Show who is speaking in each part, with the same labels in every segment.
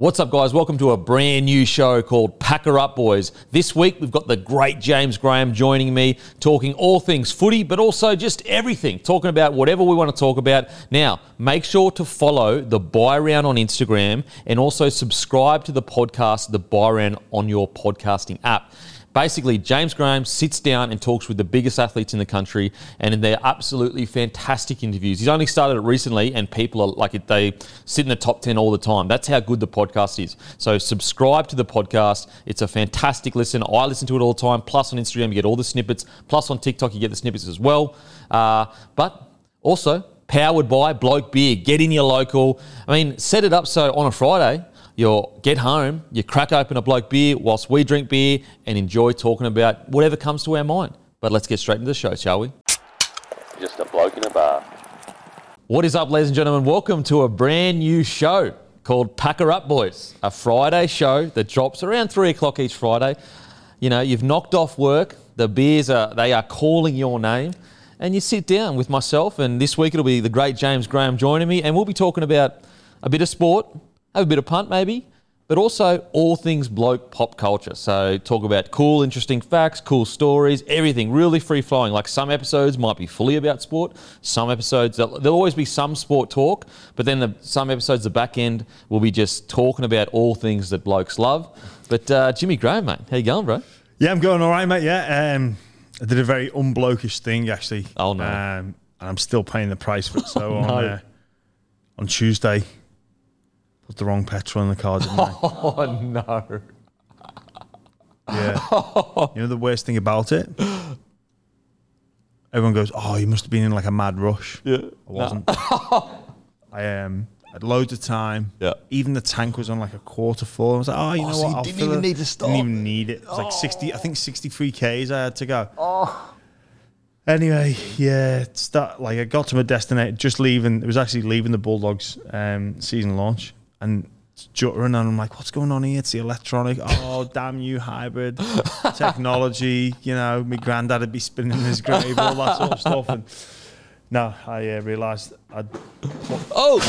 Speaker 1: What's up, guys? Welcome to a brand new show called Pack Her Up Boys. This week, we've got the great James Graham joining me, talking all things footy, but also just everything, talking about whatever we want to talk about. Now, make sure to follow the Bye Round on Instagram and also subscribe to the podcast, The Bye Round, on your podcasting app. Basically, James Graham sits down and talks with the biggest athletes in the country, and they're absolutely fantastic interviews. He's only started it recently, and people are like they sit in the top 10 all the time. That's how good the podcast is. So, subscribe to the podcast. It's a fantastic listen. I listen to it all the time. Plus, on Instagram, you get all the snippets. Plus, on TikTok, you get the snippets as well. Uh, but also, powered by Bloke Beer. Get in your local. I mean, set it up so on a Friday, you get home, you crack open a bloke beer whilst we drink beer and enjoy talking about whatever comes to our mind. But let's get straight into the show, shall we?
Speaker 2: Just a bloke in a bar.
Speaker 1: What is up, ladies and gentlemen? Welcome to a brand new show called Pack Her Up Boys, a Friday show that drops around three o'clock each Friday. You know, you've knocked off work, the beers are they are calling your name, and you sit down with myself. And this week it'll be the great James Graham joining me, and we'll be talking about a bit of sport, have a bit of punt maybe, but also all things bloke pop culture. So talk about cool, interesting facts, cool stories, everything really free flowing. Like some episodes might be fully about sport, some episodes there'll, always be some sport talk, but then the, some episodes the back end will be just talking about all things that blokes love. But uh, Jimmy Graham, mate, how you going, bro?
Speaker 3: Yeah, I'm going all right, mate. Yeah, um, I did a very unblokish thing actually.
Speaker 1: Oh, no.
Speaker 3: Um, and I'm still paying the price for it. So on
Speaker 1: No.
Speaker 3: uh, on Tuesday, put the wrong petrol in the car, didn't I?
Speaker 1: Oh no!
Speaker 3: Yeah. you know the worst thing about it? Everyone goes, "Oh, you must have been in like a mad rush."
Speaker 1: Yeah,
Speaker 3: I wasn't. I um had loads of time.
Speaker 1: Yeah.
Speaker 3: Even the tank was on like a quarter full. I was like, oh, you know
Speaker 1: so
Speaker 3: what?
Speaker 1: you
Speaker 3: I'll
Speaker 1: didn't
Speaker 3: fill
Speaker 1: even
Speaker 3: it."
Speaker 1: need to stop?
Speaker 3: Didn't even need it. It was like sixty. I think sixty-three k's I had to go. Oh. Anyway, yeah, start like I got to my destination, just leaving. It was actually leaving the Bulldogs um, season launch and juttering, and I'm like, what's going on here? It's the electronic. Oh, damn you, hybrid technology. You know, my granddad would be spinning in his grave, all that sort of stuff. And no, I uh, realised I'd
Speaker 1: Oh.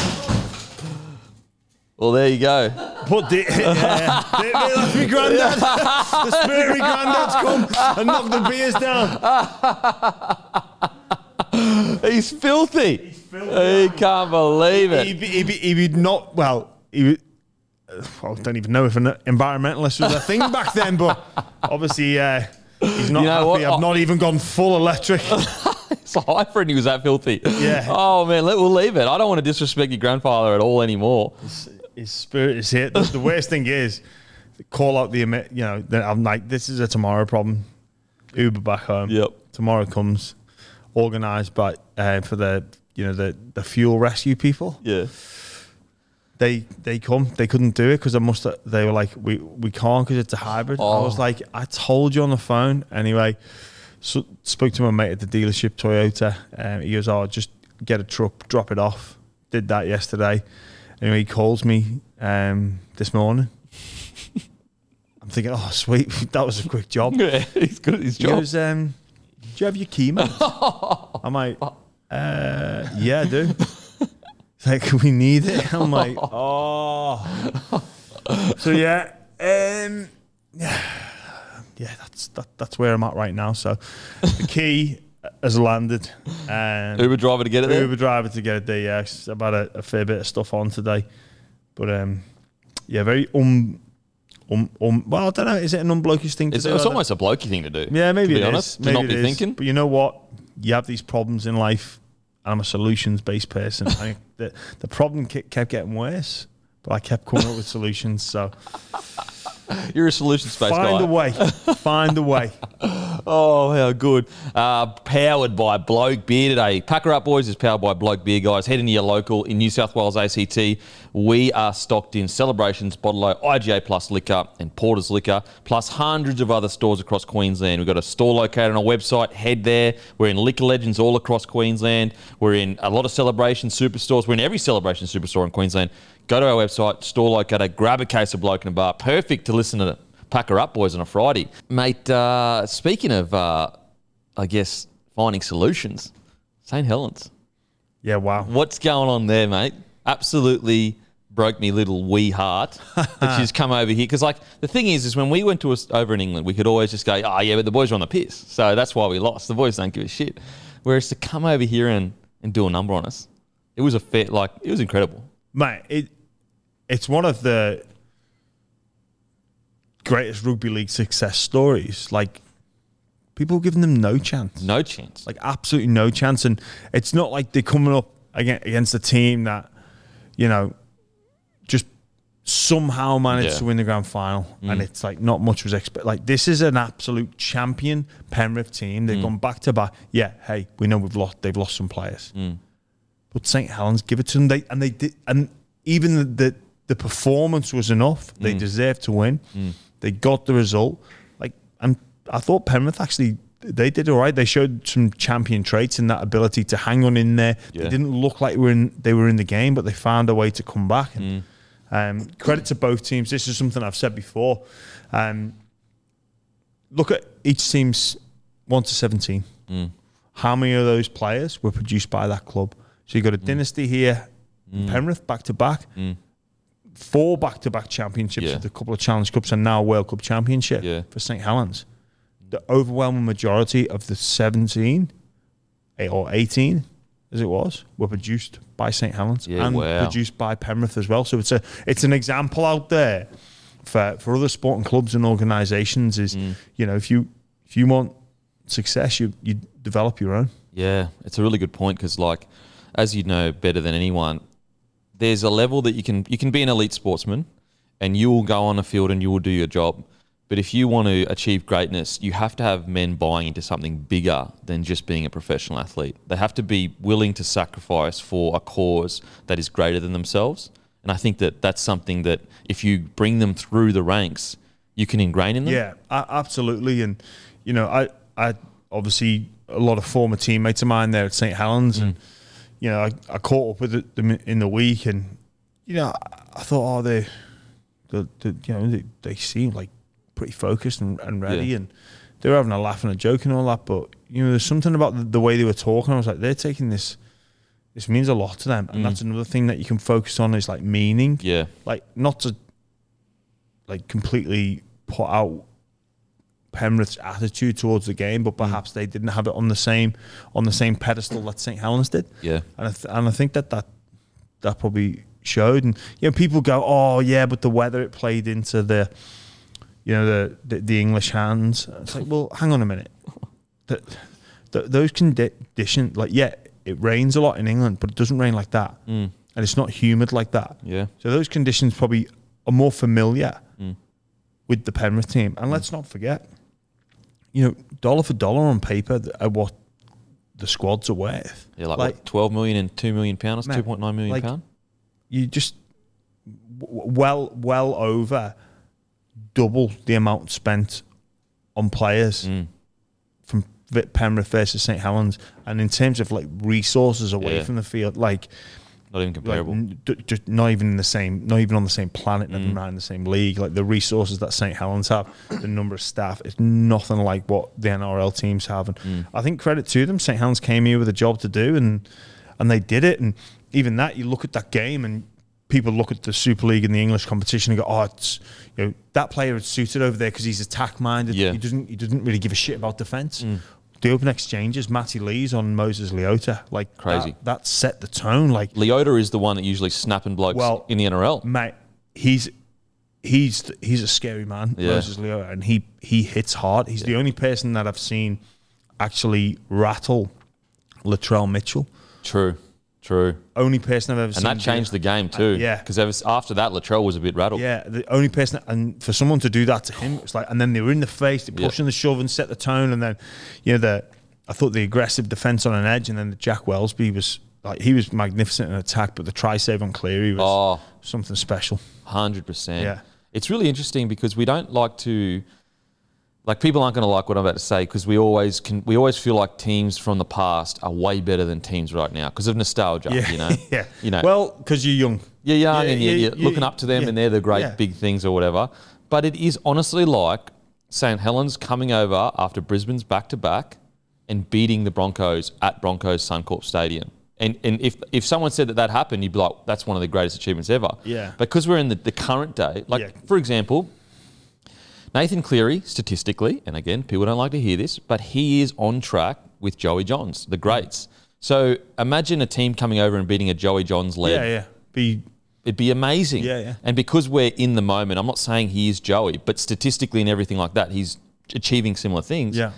Speaker 1: Well, there you go.
Speaker 3: Put the, yeah, there- there, that's my granddad. the spirit of my granddad's come and knocked the beers down.
Speaker 1: He's filthy. He can't believe it.
Speaker 3: He'd be, he'd be, he'd be not, well, he uh, well, I don't even know if an environmentalist was a thing back then, but obviously uh, he's not
Speaker 1: You know
Speaker 3: happy.
Speaker 1: what?
Speaker 3: I've not even gone full electric.
Speaker 1: It's high friend he was that filthy.
Speaker 3: Yeah.
Speaker 1: Oh man, let, we'll leave it. I don't want to disrespect your grandfather at all anymore.
Speaker 3: His spirit is here. The, the worst thing is, call out the, you know, that I'm like, this is a tomorrow problem. Uber back home.
Speaker 1: Yep.
Speaker 3: Tomorrow comes, organised by, uh, for the, you know, the, the fuel rescue people.
Speaker 1: Yeah.
Speaker 3: They they come they couldn't do it because I must they were like we we can't because it's a hybrid. I was
Speaker 1: Oh.
Speaker 3: like I told you on the phone anyway. So spoke to my mate at the dealership Toyota. Um, he goes, "Oh, just get a truck, drop it off." Did that yesterday. Anyway, he calls me um, this morning. I'm thinking, "Oh, sweet, that was a quick job."
Speaker 1: Yeah, he's good at his
Speaker 3: He
Speaker 1: job.
Speaker 3: goes, um, "Do you have your key, mate?" I'm like, uh, "Yeah, I do." Like, "We need it." I'm like, "Oh." So yeah, um, yeah, yeah. That's that, that's where I'm at right now. So the key has landed. Um,
Speaker 1: Uber driver to get it there.
Speaker 3: Uber driver to get it there. Yeah, I've had a, a fair bit of stuff on today, but um, yeah, very um, um, um. Well, I don't know. Is it an unblokish thing to
Speaker 1: It's,
Speaker 3: do?
Speaker 1: it's almost a blokey thing to do.
Speaker 3: yeah, maybe
Speaker 1: to be
Speaker 3: it is.
Speaker 1: honest, to
Speaker 3: Maybe
Speaker 1: not
Speaker 3: it
Speaker 1: be
Speaker 3: is.
Speaker 1: thinking.
Speaker 3: But you know what? You have these problems in life. I'm a solutions based person. I the the problem kept getting worse, but I kept coming up with solutions. So
Speaker 1: You're a solution space guy.
Speaker 3: find a way. Find a way.
Speaker 1: Oh, how good. Uh, powered by Bloke Beer today. Pack Her Up Boys is powered by Bloke Beer, guys. Head into your local in New South Wales ACT. We are stocked in Celebrations, Bottle O, IGA Plus Liquor, and Porter's Liquor, plus hundreds of other stores across Queensland. We've got a store located on our website. Head there. We're in Liquor Legends all across Queensland. We're in a lot of Celebration superstores. We're in every Celebration superstore in Queensland. Go to our website, store locator, grab a case of Bloke in a Bar. Perfect to listen to Pack Her Up Boys on a Friday. Mate, uh, speaking of, uh, I guess, finding solutions, St. Helens.
Speaker 3: Yeah. Wow.
Speaker 1: What's going on there, mate? Absolutely broke me little wee heart that she's come over here. Because like the thing is, is when we went to us over in England, we could always just go, oh yeah, but the boys are on the piss, so that's why we lost. The boys don't give a shit. Whereas to come over here and, and do a number on us, it was a fair, like it was incredible.
Speaker 3: mate. It it's one of the greatest rugby league success stories. Like people giving them no chance,
Speaker 1: No chance.
Speaker 3: like absolutely no chance, and it's not like they're coming up against, a team that you know just somehow managed
Speaker 1: Yeah. Mm.
Speaker 3: to win the grand final, and it's like not much was expected. Like this is an absolute champion Penrith team.
Speaker 1: Mm.
Speaker 3: They've gone back to back. Yeah, hey, we know we've lost. They've lost some players.
Speaker 1: Mm.
Speaker 3: But St Helens give it to them. They and they did, and even the the, the performance was enough.
Speaker 1: Mm.
Speaker 3: They deserved to win. They got the result. Like, and I thought Penrith actually they did all right. They showed some champion traits in that ability to hang on in there.
Speaker 1: Yeah.
Speaker 3: They didn't look like they were in they were in the game, but they found a way to come back. And, um, credit to both teams. This is something I've said before. Um, look at each team's one to seventeen how many of those players were produced by that club? So you've got a
Speaker 1: Mm.
Speaker 3: dynasty here, Penrith back to back, four back to back championships
Speaker 1: Yeah.
Speaker 3: with a couple of Challenge Cups and now a World Cup championship
Speaker 1: Yeah.
Speaker 3: for St Helens. The overwhelming majority of the 17 eh, or 18 as it was were produced by St Helens
Speaker 1: Yeah,
Speaker 3: and
Speaker 1: wow.
Speaker 3: produced by Penrith as well. So it's a it's an example out there for for other sporting clubs and organisations. Is
Speaker 1: Mm.
Speaker 3: you know if you if you want success, you you develop your own.
Speaker 1: Yeah, it's a really good point because, like, as you know better than anyone, there's a level that you can you can be an elite sportsman, and you will go on a field and you will do your job. But if you want to achieve greatness, you have to have men buying into something bigger than just being a professional athlete. They have to be willing to sacrifice for a cause that is greater than themselves. And I think that that's something that if you bring them through the ranks, you can ingrain in them.
Speaker 3: Yeah, absolutely. And you know, I I obviously a lot of former teammates of mine there at St Helens, and mm. You know, I, I caught up with them in the week, and you know, I, thought, oh, they, the, you know, they, they seem like pretty focused and, and ready,
Speaker 1: Yeah.
Speaker 3: and they were having a laugh and a joke and all that. But you know, there's something about the, the way they were talking. I was like, they're taking this. This means a lot to them, and that's mm. another thing that you can focus on is like meaning
Speaker 1: Yeah.
Speaker 3: like not to like completely put out Penrith's attitude towards the game,
Speaker 1: Mm.
Speaker 3: but perhaps they didn't have it on the same on the same pedestal that St Helens did.
Speaker 1: Yeah.
Speaker 3: And I th- and I think that that that probably showed. And you know, people go, "Oh yeah, but the weather it played into the you know the the, the English hands." It's like, well, hang on a minute. The, the, those conditions, like yeah, it rains a lot in England, but it doesn't rain like that, mm. and it's not humid like that.
Speaker 1: Yeah.
Speaker 3: So those conditions probably are more familiar mm. with the Penrith team. And mm. let's not forget, you know, dollar for dollar on paper, are what the squads are worth.
Speaker 1: Yeah, like, what, 12 million and 2 million pounds,
Speaker 3: Mate,
Speaker 1: 2.9 million
Speaker 3: like-
Speaker 1: pound?
Speaker 3: you just well well over double the amount spent on players
Speaker 1: Mm.
Speaker 3: from Penrith versus St Helens, and in terms of like resources away
Speaker 1: Yeah.
Speaker 3: from the field, like
Speaker 1: Not even comparable.
Speaker 3: d- just not even in the same, not even on the same planet,
Speaker 1: Mm.
Speaker 3: mind in the same league. Like the resources that St Helens have, the number of staff, it's nothing like what the NRL teams have. And
Speaker 1: Mm.
Speaker 3: I think credit to them, St Helens came here with a job to do, and and they did it. And even that, you look at that game, and people look at the Super League and the English competition and go, "Oh, it's you know that player is suited over there because he's attack minded.
Speaker 1: Yeah.
Speaker 3: He doesn't he doesn't really give a shit about defense." The open exchanges, Matty Lees on Moses Leota, like
Speaker 1: Crazy.
Speaker 3: That, that set the tone. Like
Speaker 1: Leota is the one that usually snapping blokes
Speaker 3: Well,
Speaker 1: in the NRL.
Speaker 3: mate, he's he's he's a scary man,
Speaker 1: Yeah.
Speaker 3: Moses Leota, and he he hits hard. He's the only person that I've seen actually rattle Latrell Mitchell.
Speaker 1: True, true.
Speaker 3: Only person I've ever
Speaker 1: And
Speaker 3: seen.
Speaker 1: And
Speaker 3: that
Speaker 1: changed the game too.
Speaker 3: yeah.
Speaker 1: Because after that, Latrell was a bit rattled.
Speaker 3: Yeah, the only person, and for someone to do that to him, it's like, and then they were in the face, they
Speaker 1: Yeah.
Speaker 3: pushing the shove and set the tone, and then, you know, the I thought the aggressive defense on an edge, and then the Jack Welsby was like he was magnificent in attack, but the try save on Cleary was
Speaker 1: Oh,
Speaker 3: something special.
Speaker 1: 100%.
Speaker 3: Yeah.
Speaker 1: It's really interesting because we don't like to like people aren't going to like what I'm about to say because we always can we always feel like teams from the past are way better than teams right now because of nostalgia,
Speaker 3: Yeah,
Speaker 1: you know.
Speaker 3: yeah.
Speaker 1: You know.
Speaker 3: well, because you're young.
Speaker 1: you're young
Speaker 3: Yeah,
Speaker 1: and you're,
Speaker 3: yeah,
Speaker 1: you're looking up to them
Speaker 3: yeah,
Speaker 1: and they're the great
Speaker 3: yeah.
Speaker 1: big things or whatever. But it is honestly like St. Helens coming over after Brisbane's back to back and beating the Broncos at Broncos Suncorp Stadium. And, and if, if someone said that that happened, you'd be like, that's one of the greatest achievements ever.
Speaker 3: Yeah.
Speaker 1: Because we're in the, the current day, like, for example, Nathan Cleary, statistically, and again, people don't like to hear this, but he is on track with Joey Johns, the greats. So imagine a team coming over and beating a Joey Johns led.
Speaker 3: Yeah, yeah. Be
Speaker 1: It'd be amazing.
Speaker 3: Yeah, yeah.
Speaker 1: And because we're in the moment, I'm not saying he is Joey, but statistically and everything like that, he's achieving similar things.
Speaker 3: Yeah.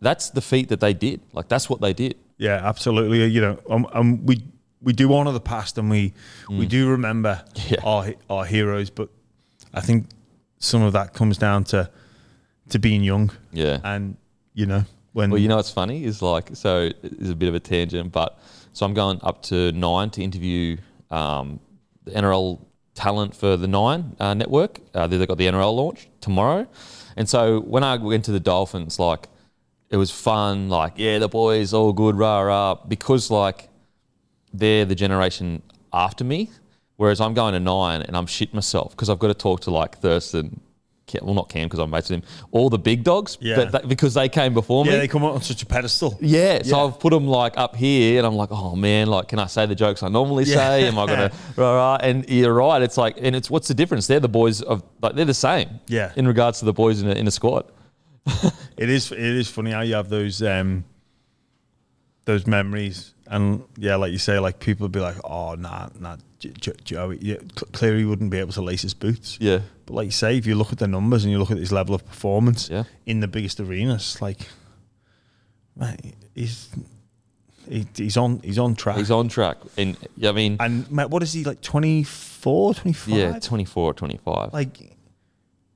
Speaker 1: That's the feat that they did. Like that's what they did.
Speaker 3: Yeah, absolutely. You know, um, um, we we do honor the past and we we do remember
Speaker 1: Mm. Yeah.
Speaker 3: our our heroes, but I think some of that comes down to to being young.
Speaker 1: Yeah.
Speaker 3: and you know when
Speaker 1: Well, you know what's funny is like so it's a bit of a tangent, but so I'm going up to nine to interview um, the NRL talent for the Nine uh, network. Uh, they've got the NRL launch tomorrow, and so when I went to the Dolphins, like it was fun. Like yeah, the boys all good, rah rah, because like they're the generation after me. Whereas I'm going to nine and I'm shit myself because I've got to talk to like Thurston, Cam- well not Cam because I'm mates with him, all the big dogs,
Speaker 3: Yeah.
Speaker 1: because they came before
Speaker 3: yeah
Speaker 1: me.
Speaker 3: Yeah, they come up on such a pedestal.
Speaker 1: Yeah, so
Speaker 3: Yeah.
Speaker 1: I've put them like up here, and I'm like, oh man, like, can I say the jokes I normally
Speaker 3: Yeah.
Speaker 1: say? Am I gonna? rah, rah? And you're right. It's like, and it's what's the difference? They're the boys of like they're the same.
Speaker 3: Yeah.
Speaker 1: In regards to the boys in a, in a squad.
Speaker 3: It is it is funny how you have those um those memories and yeah, like you say, like people would be like, oh nah nah Joey, yeah, Cl- clearly wouldn't be able to lace his boots.
Speaker 1: Yeah.
Speaker 3: But like you say, if you look at the numbers and you look at his level of performance
Speaker 1: Yeah.
Speaker 3: in the biggest arenas, like man, he's he, he's on he's on track.
Speaker 1: He's on track, and I mean,
Speaker 3: and Matt, what is he like 24, 25?
Speaker 1: yeah, 24 or 25.
Speaker 3: like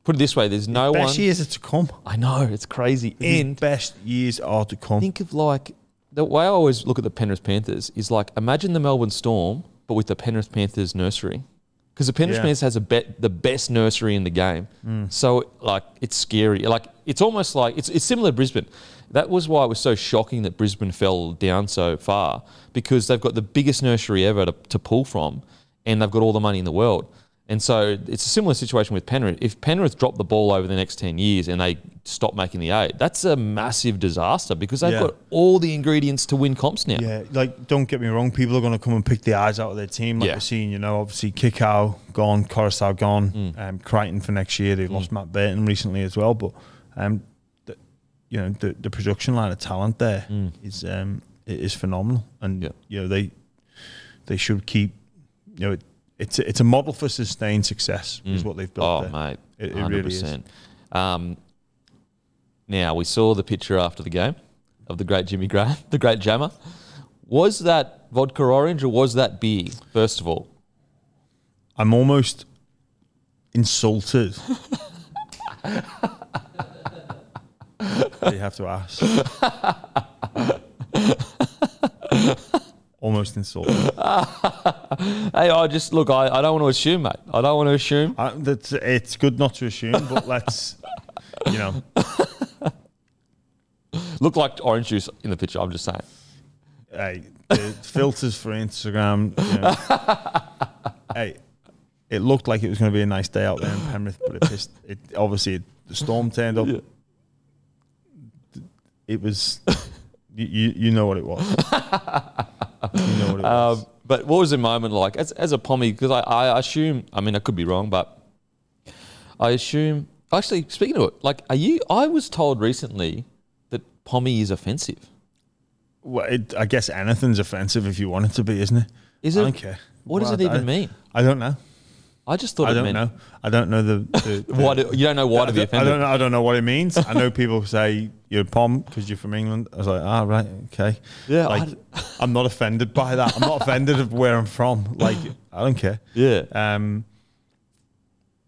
Speaker 1: Put it this way: there's no
Speaker 3: best
Speaker 1: one.
Speaker 3: years are to come.
Speaker 1: I know it's crazy.
Speaker 3: His
Speaker 1: And
Speaker 3: best years are to come.
Speaker 1: think of like the way I always look at the Penrith Panthers is like imagine the Melbourne Storm, but with the Penrith Panthers nursery. Because the Penrith
Speaker 3: Yeah.
Speaker 1: Panthers has a bet the best nursery in the game, mm. so like it's scary. Like it's almost like it's it's similar to Brisbane. That was why it was so shocking that Brisbane fell down so far because they've got the biggest nursery ever to, to pull from, and they've got all the money in the world. And so it's a similar situation with Penrith. If Penrith drop the ball over the next 10 years and they stop making the eight, that's a massive disaster because they've
Speaker 3: Yeah.
Speaker 1: got all the ingredients to win comps now.
Speaker 3: Yeah, like don't get me wrong, people are going to come and pick the eyes out of their team. Like
Speaker 1: Yeah.
Speaker 3: we're seeing, you know, obviously Kikau gone, Koroisau gone,
Speaker 1: Mm.
Speaker 3: um, Crichton for next year. They lost Matt Burton recently as well, but um, the, you know, the, the production line of talent there is um, it is phenomenal, and
Speaker 1: Mm. Yeah.
Speaker 3: you know they they should keep, you know, it, it's a, it's a model for sustained success is what they've built.
Speaker 1: Oh,
Speaker 3: there.
Speaker 1: mate.
Speaker 3: It- it
Speaker 1: 100%.
Speaker 3: really is.
Speaker 1: Um, now, we saw the picture after the game of the great Jimmy Graham, the great jammer. Was that vodka orange or was that beer, first of all?
Speaker 3: I'm almost insulted. you have to ask. almost insulted.
Speaker 1: Hey, I just, look, I, I don't want to assume, mate. I don't want to assume.
Speaker 3: I, that's, it's good not to assume, but let's, you know,
Speaker 1: look like orange juice in the picture, I'm just saying.
Speaker 3: hey, the filters for Instagram. You know, hey, it looked like it was going to be a nice day out there in Penrith, but it pissed. It obviously it, the storm turned up.
Speaker 1: Yeah.
Speaker 3: It was, you, you know what it was. You know what it was.
Speaker 1: Um, but what was the moment like as, as a pommy? Because I, I assume, I mean, I could be wrong, but I assume, actually, speaking of it, like, are you, I was told recently that pommy is offensive.
Speaker 3: Well, it, I guess anything's offensive if you want it to be, isn't it?
Speaker 1: Is
Speaker 3: I
Speaker 1: it?
Speaker 3: don't care.
Speaker 1: What does it
Speaker 3: I-
Speaker 1: even mean?
Speaker 3: I don't know.
Speaker 1: I just thought
Speaker 3: I
Speaker 1: it
Speaker 3: don't
Speaker 1: meant.
Speaker 3: know. I don't know the. the, the
Speaker 1: Why do, you don't know why to be
Speaker 3: I don't- I don't know. I don't know what it means. I know people say you're pom because you're from England. I was like, ah, right, okay.
Speaker 1: Yeah, I
Speaker 3: like
Speaker 1: d-
Speaker 3: I'm not offended by that. I'm not offended of where I'm from. Like I don't care.
Speaker 1: Yeah.
Speaker 3: Um.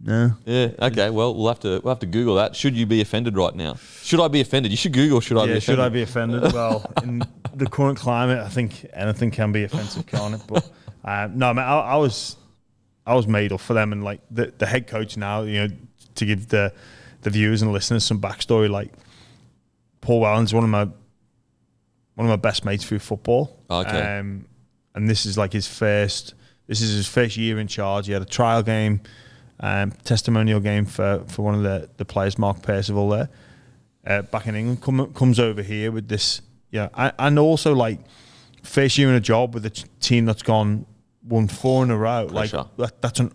Speaker 3: No.
Speaker 1: Yeah. Okay. Well, we'll have to we'll have to Google that. Should you be offended right now? Should I be offended? You should Google. Should I be
Speaker 3: yeah.
Speaker 1: offended?
Speaker 3: Should I be offended? Well, in the current climate, I think anything can be offensive, can't it? But uh, no, man, I, I was, I was made up for them, and like the the head coach now, you know, to give the the viewers and listeners some backstory, like Paul Wellens, one of my one of my best mates through football.
Speaker 1: Okay.
Speaker 3: Um, and this is like his first. This is his first year in charge. He had a trial game, um, testimonial game for, for one of the, the players, Mark Percival, there, uh, back in England. Come, comes over here with this, yeah, I, and also like first year in a job with a t- team that's gone won four in a row.
Speaker 1: Pressure.
Speaker 3: Like that, that's an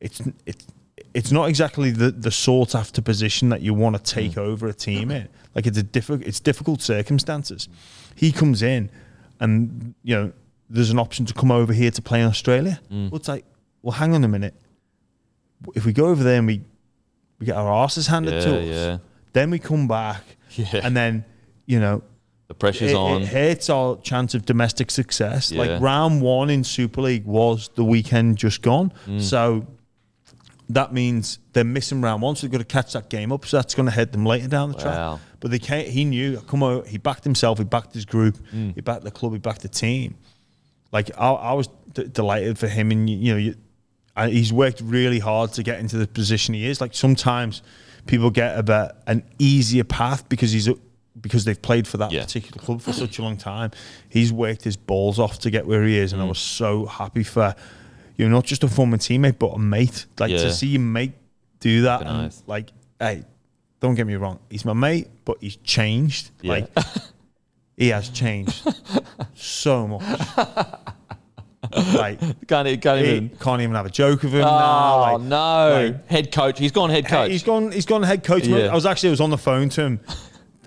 Speaker 3: it's it's it's not exactly the the sought after position that you want to take mm. over a team in. Like it's a difficult it's difficult circumstances. He comes in, and you know there's an option to come over here to play in Australia. Mm. Well, it's like, well, hang on a minute. If we go over there and we we get our asses handed
Speaker 1: Yeah,
Speaker 3: to us,
Speaker 1: yeah.
Speaker 3: then we come back,
Speaker 1: Yeah.
Speaker 3: and then you know
Speaker 1: The pressure's
Speaker 3: it,
Speaker 1: on.
Speaker 3: it hurts our chance of domestic success.
Speaker 1: Yeah.
Speaker 3: Like round one in Super League was the weekend just gone.
Speaker 1: Mm.
Speaker 3: So that means they're missing round one, so they've got to catch that game up. So that's going to hit them later down the track.
Speaker 1: Wow.
Speaker 3: But they can't. He knew. Come out. He backed himself. He backed his group.
Speaker 1: Mm.
Speaker 3: He backed the club. He backed the team. Like I, I was d- delighted for him, and you, you know, you, I, he's worked really hard to get into the position he is. Like sometimes people get a bit an easier path because he's a, because they've played for that
Speaker 1: Yeah.
Speaker 3: particular club for such a long time. He's worked his balls off to get where he is,
Speaker 1: Mm.
Speaker 3: and I was so happy for you know not just a former teammate but a mate. Like
Speaker 1: Yeah.
Speaker 3: to see your mate do that, and like hey, don't get me wrong, he's my mate, but he's changed.
Speaker 1: Yeah.
Speaker 3: Like he has changed so much. like
Speaker 1: Can't, can't
Speaker 3: he
Speaker 1: even.
Speaker 3: can't even have a joke with him
Speaker 1: Oh
Speaker 3: now. Like,
Speaker 1: no!
Speaker 3: like-
Speaker 1: head coach. He's gone head coach.
Speaker 3: He's gone. He's gone head coach.
Speaker 1: Yeah.
Speaker 3: I was actually I was on the phone to him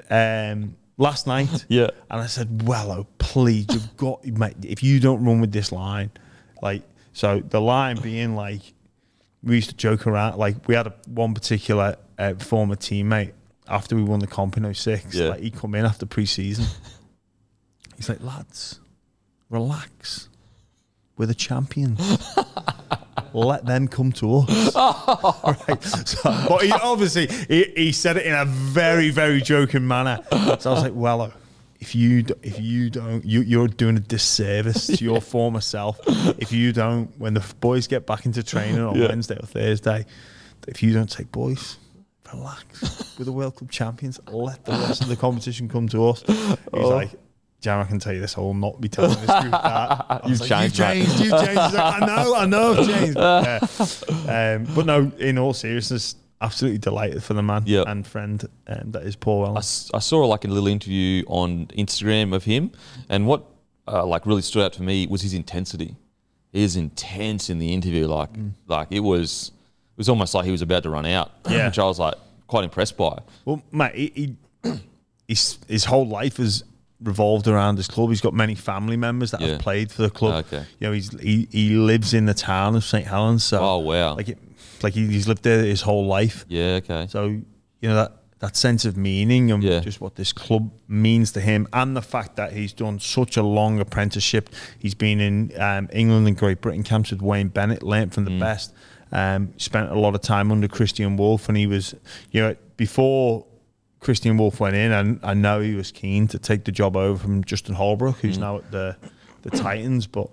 Speaker 3: um, last night.
Speaker 1: Yeah.
Speaker 3: and I said, "Wello, please, you've got mate. If you don't run with this line, like so, the line being like we used to joke around. Like we had a, one particular uh, former teammate after we won the comp in 06,
Speaker 1: Yeah.
Speaker 3: Like he come in after pre-season. He's like, lads, relax. We're the champions. Let them come to us. right. So, but he obviously he, he said it in a very very joking manner. So I was like, well, if you d- if you don't, you you're doing a disservice to your former self. If you don't, when the boys get back into training on
Speaker 1: Yeah.
Speaker 3: Wednesday or Thursday, if you don't take boys. Relax. We're the World Cup champions. Let the rest of the competition come to us. He's
Speaker 1: Oh.
Speaker 3: like, Jam, I can tell you this. I will not be telling this group that.
Speaker 1: You've
Speaker 3: like,
Speaker 1: changed,
Speaker 3: You've
Speaker 1: mate."
Speaker 3: changed. You've changed. Like, I know. I know. I've changed. Yeah. Um, but no, in all seriousness, absolutely delighted for the man
Speaker 1: Yep.
Speaker 3: and friend um, that is Paul
Speaker 1: I,
Speaker 3: Wellens.
Speaker 1: s- I saw like a little interview on Instagram of him, and what uh, like really stood out for me was his intensity. He is intense in the interview, like
Speaker 3: Mm.
Speaker 1: like it was it was almost like he was about to run out.
Speaker 3: Yeah.
Speaker 1: which I was like quite impressed by.
Speaker 3: Well, mate, he, he, his, his whole life has revolved around his club. He's got many family members that
Speaker 1: Yeah.
Speaker 3: have played for the club.
Speaker 1: Okay.
Speaker 3: You know, he's he, he lives in the town of St Helens. So,
Speaker 1: Oh, wow.
Speaker 3: like it, like he, he's lived there his whole life.
Speaker 1: Yeah, okay.
Speaker 3: So you know that that sense of meaning and
Speaker 1: Yeah.
Speaker 3: just what this club means to him, and the fact that he's done such a long apprenticeship. He's been in um, England and Great Britain camps with Wayne Bennett, learnt from the
Speaker 1: Mm.
Speaker 3: best. Um, spent a lot of time under Kristian Woolf, and he was, you know, before Kristian Woolf went in, and I know he was keen to take the job over from Justin Holbrook,
Speaker 1: Mm.
Speaker 3: who's now at the the Titans, but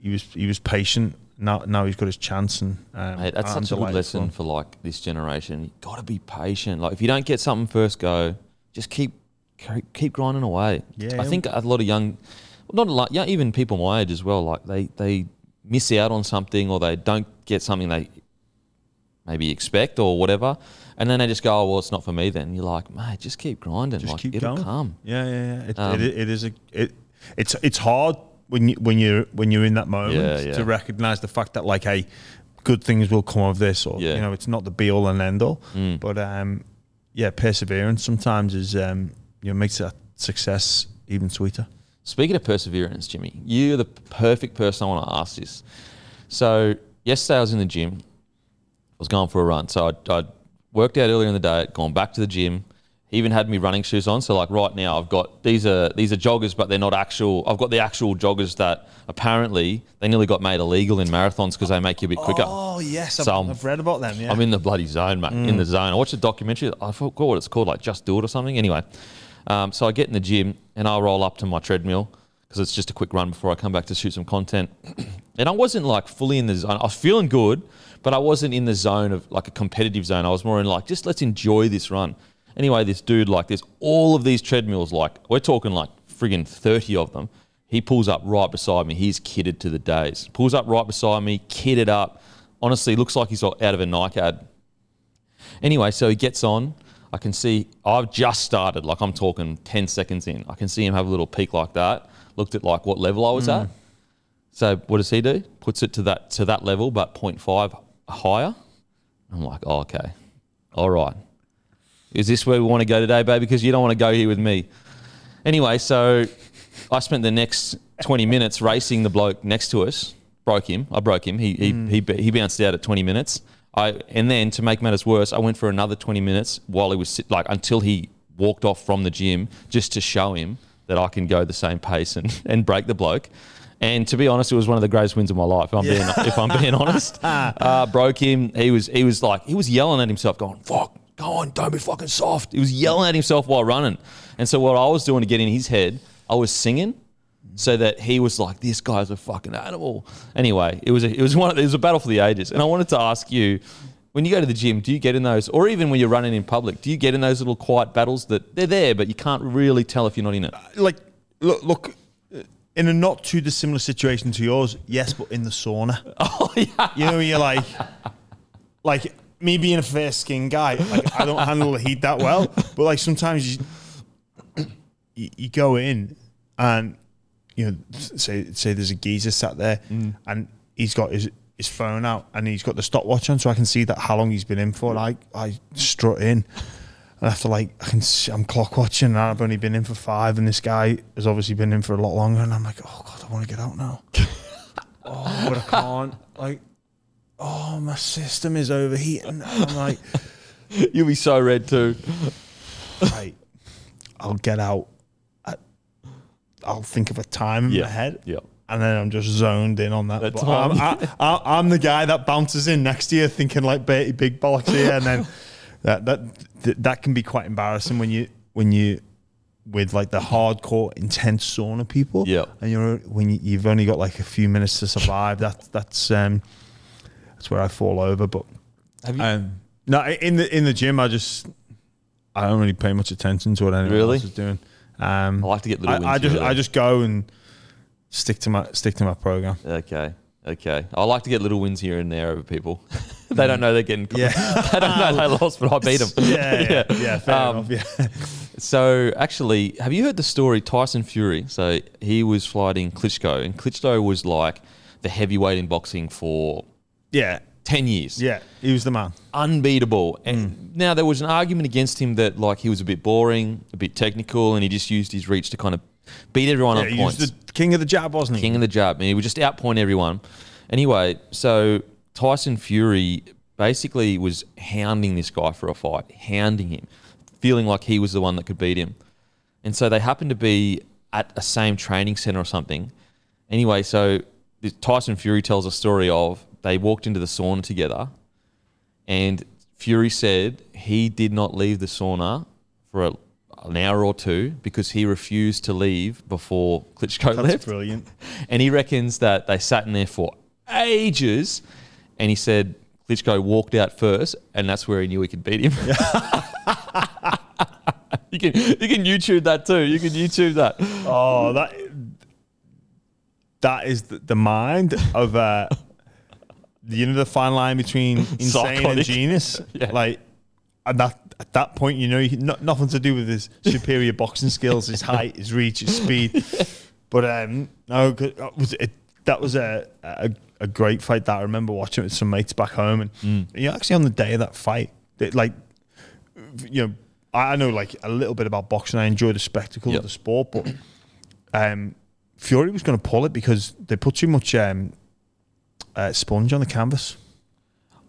Speaker 3: he was he was patient. Now now he's got his chance, and um,
Speaker 1: Mate, that's such a good lesson for like this generation. You got to be patient. Like if you don't get something first go, just keep keep- keep grinding away.
Speaker 3: Yeah.
Speaker 1: I think a lot of young, not a lot, yeah, even people my age as well. Like they they miss out on something or they don't get something they maybe expect or whatever, and then they just go, oh well, it's not for me. Then you're like, mate, just keep grinding.
Speaker 3: just
Speaker 1: like
Speaker 3: keep
Speaker 1: it'll
Speaker 3: going.
Speaker 1: come.
Speaker 3: Yeah, yeah, yeah. It,
Speaker 1: Um,
Speaker 3: it, it is a it. It's it's hard when you when you when you're in that moment
Speaker 1: Yeah, yeah.
Speaker 3: to recognize the fact that like, hey, good things will come of this, or
Speaker 1: Yeah.
Speaker 3: you know, it's not the be all and end all.
Speaker 1: Mm.
Speaker 3: But um, yeah, perseverance sometimes is um, you know makes that success even sweeter.
Speaker 1: Speaking of perseverance, Jimmy, you're the perfect person I want to ask this. So yesterday I was in the gym. I was going for a run. So I'd, I'd worked out earlier in the day, gone back to the gym. He even had me running shoes on. So like right now I've got these are these are joggers, but they're not actual. I've got the actual joggers that apparently they nearly got made illegal in marathons because they make you a bit quicker.
Speaker 3: Oh yes,
Speaker 1: So I'm-
Speaker 3: I've, read about them. Yeah,
Speaker 1: I'm in the bloody zone, mate. In the zone. I watched a documentary. I forgot what it's called, like Just Do It or something. Anyway, um, so I get in the gym and I roll up to my treadmill because it's just a quick run before I come back to shoot some content. and I wasn't like fully in the zone. I was feeling good, but I wasn't in the zone of like a competitive zone. I was more in like just let's enjoy this run. Anyway, this dude like there's all of these treadmills. Like we're talking like friggin' thirty of them. He pulls up right beside me. He's kitted to the days. Pulls up right beside me, kitted up. Honestly, looks like he's out of a Nike ad. Anyway, so he gets on. I can see I've just started, like I'm talking 10 seconds in. I can see him have a little peek like that. Looked at like what level I was hmm. at. So what does he do? Puts it to that to that level, but 0.5 higher. I'm like, oh, okay, all right. Is this where we want to go today, baby? Because you don't want to go here with me. Anyway, so I spent the next 20 minutes racing the bloke next to us. Broke him. I broke him. He he he, mm. he bounced out at 20 minutes. I and then to make matters worse, I went for another 20 minutes while he was like until he walked off from the gym just to show him that I can go the same pace and, and break the bloke. And to be honest, it was one of the greatest wins of my life. If I'm being if I'm being honest, uh, broke him. He was he was like he was yelling at himself, going "fuck, go on, don't be fucking soft." He was yelling at himself while running. And so what I was doing to get in his head, I was singing, so that he was like, "This guy's a fucking animal." Anyway, it was a, it was one of, it was a battle for the ages. And I wanted to ask you. When you go to the gym, do you get in those, or even when you're running in public, do you get in those little quiet battles that they're there, but you can't really tell if you're not in it?
Speaker 3: like look, look in a not too dissimilar situation to yours yes but in the sauna.
Speaker 1: Oh yeah,
Speaker 3: you know you're like like me being a fair skinned guy like i don't handle the heat that well but like sometimes you you, you go in and you know say say there's a geezer sat there mm. and he's got his his phone out and he's got the stopwatch on so i can see that how long he's been in for and i i strut in and after like I can see, I'm clock watching and I've only been in for five and this guy has obviously been in for a lot longer and I'm like, oh god, I want to get out now. oh, but I can't. Like, oh, my system is overheating. I'm like,
Speaker 1: you'll be so red too.
Speaker 3: right, I'll get out. I, I'll think of a time in
Speaker 1: Yeah,
Speaker 3: my head.
Speaker 1: yeah.
Speaker 3: And then I'm just zoned in on that.
Speaker 1: That.
Speaker 3: I'm, I, I'm the guy that bounces in next to you thinking like Bertie Big Bollocks here. And then that, that, that, that can be quite embarrassing when you, when you, with like the hardcore intense sauna people.
Speaker 1: Yeah.
Speaker 3: And you're, when you, you've only got like a few minutes to survive, that, that's, um, that's where I fall over. But
Speaker 1: Have you?
Speaker 3: um, no, in the in the gym, I just I don't really pay much attention to what anyone
Speaker 1: Really?
Speaker 3: else is doing. Um,
Speaker 1: I like to get little
Speaker 3: I, I just
Speaker 1: here
Speaker 3: I just go and stick to my stick to my program.
Speaker 1: Okay. Okay. I like to get little wins here and there over people. they don't know they're getting.
Speaker 3: Yeah.
Speaker 1: they don't know they lost, but I beat them.
Speaker 3: Yeah, yeah, yeah, fair
Speaker 1: Um,
Speaker 3: enough. Yeah,
Speaker 1: So actually, have you heard the story Tyson Fury? So he was fighting Klitschko, and Klitschko was like the heavyweight in boxing for
Speaker 3: yeah,
Speaker 1: ten years.
Speaker 3: yeah. He was the man.
Speaker 1: unbeatable. And now there was an argument against him that like he was a bit boring, a bit technical, and he just used his reach to kind of beat everyone
Speaker 3: Yeah,
Speaker 1: on
Speaker 3: he
Speaker 1: points.
Speaker 3: was the king of the jab, wasn't he?
Speaker 1: King of the jab. I mean, he would just outpoint everyone. Anyway, so Tyson Fury basically was hounding this guy for a fight, hounding him, feeling like he was the one that could beat him. And so they happened to be at a same training center or something. Anyway, so this Tyson Fury tells a story of they walked into the sauna together, and Fury said he did not leave the sauna for a, an hour or two because he refused to leave before Klitschko
Speaker 3: That's
Speaker 1: left.
Speaker 3: brilliant.
Speaker 1: And he reckons that they sat in there for ages. And he said Klitschko walked out first, and that's where he knew he could beat him. you can you can YouTube that too. You can YouTube that.
Speaker 3: Oh, that that is the, the mind of uh, you know the fine line between insane and genius.
Speaker 1: Yeah.
Speaker 3: Like at that at that point, you know, no, nothing to do with his superior boxing skills, his height, his reach, his speed. But um, no, that was it. That was a, a a great fight that I remember watching with some mates back home, and
Speaker 1: Mm.
Speaker 3: you know, actually on the day of that fight, it, like you know, I I know like a little bit about boxing. I enjoy the spectacle
Speaker 1: Yep.
Speaker 3: of the sport, but um, Fury was going to pull it because they put too much um, uh, sponge on the canvas.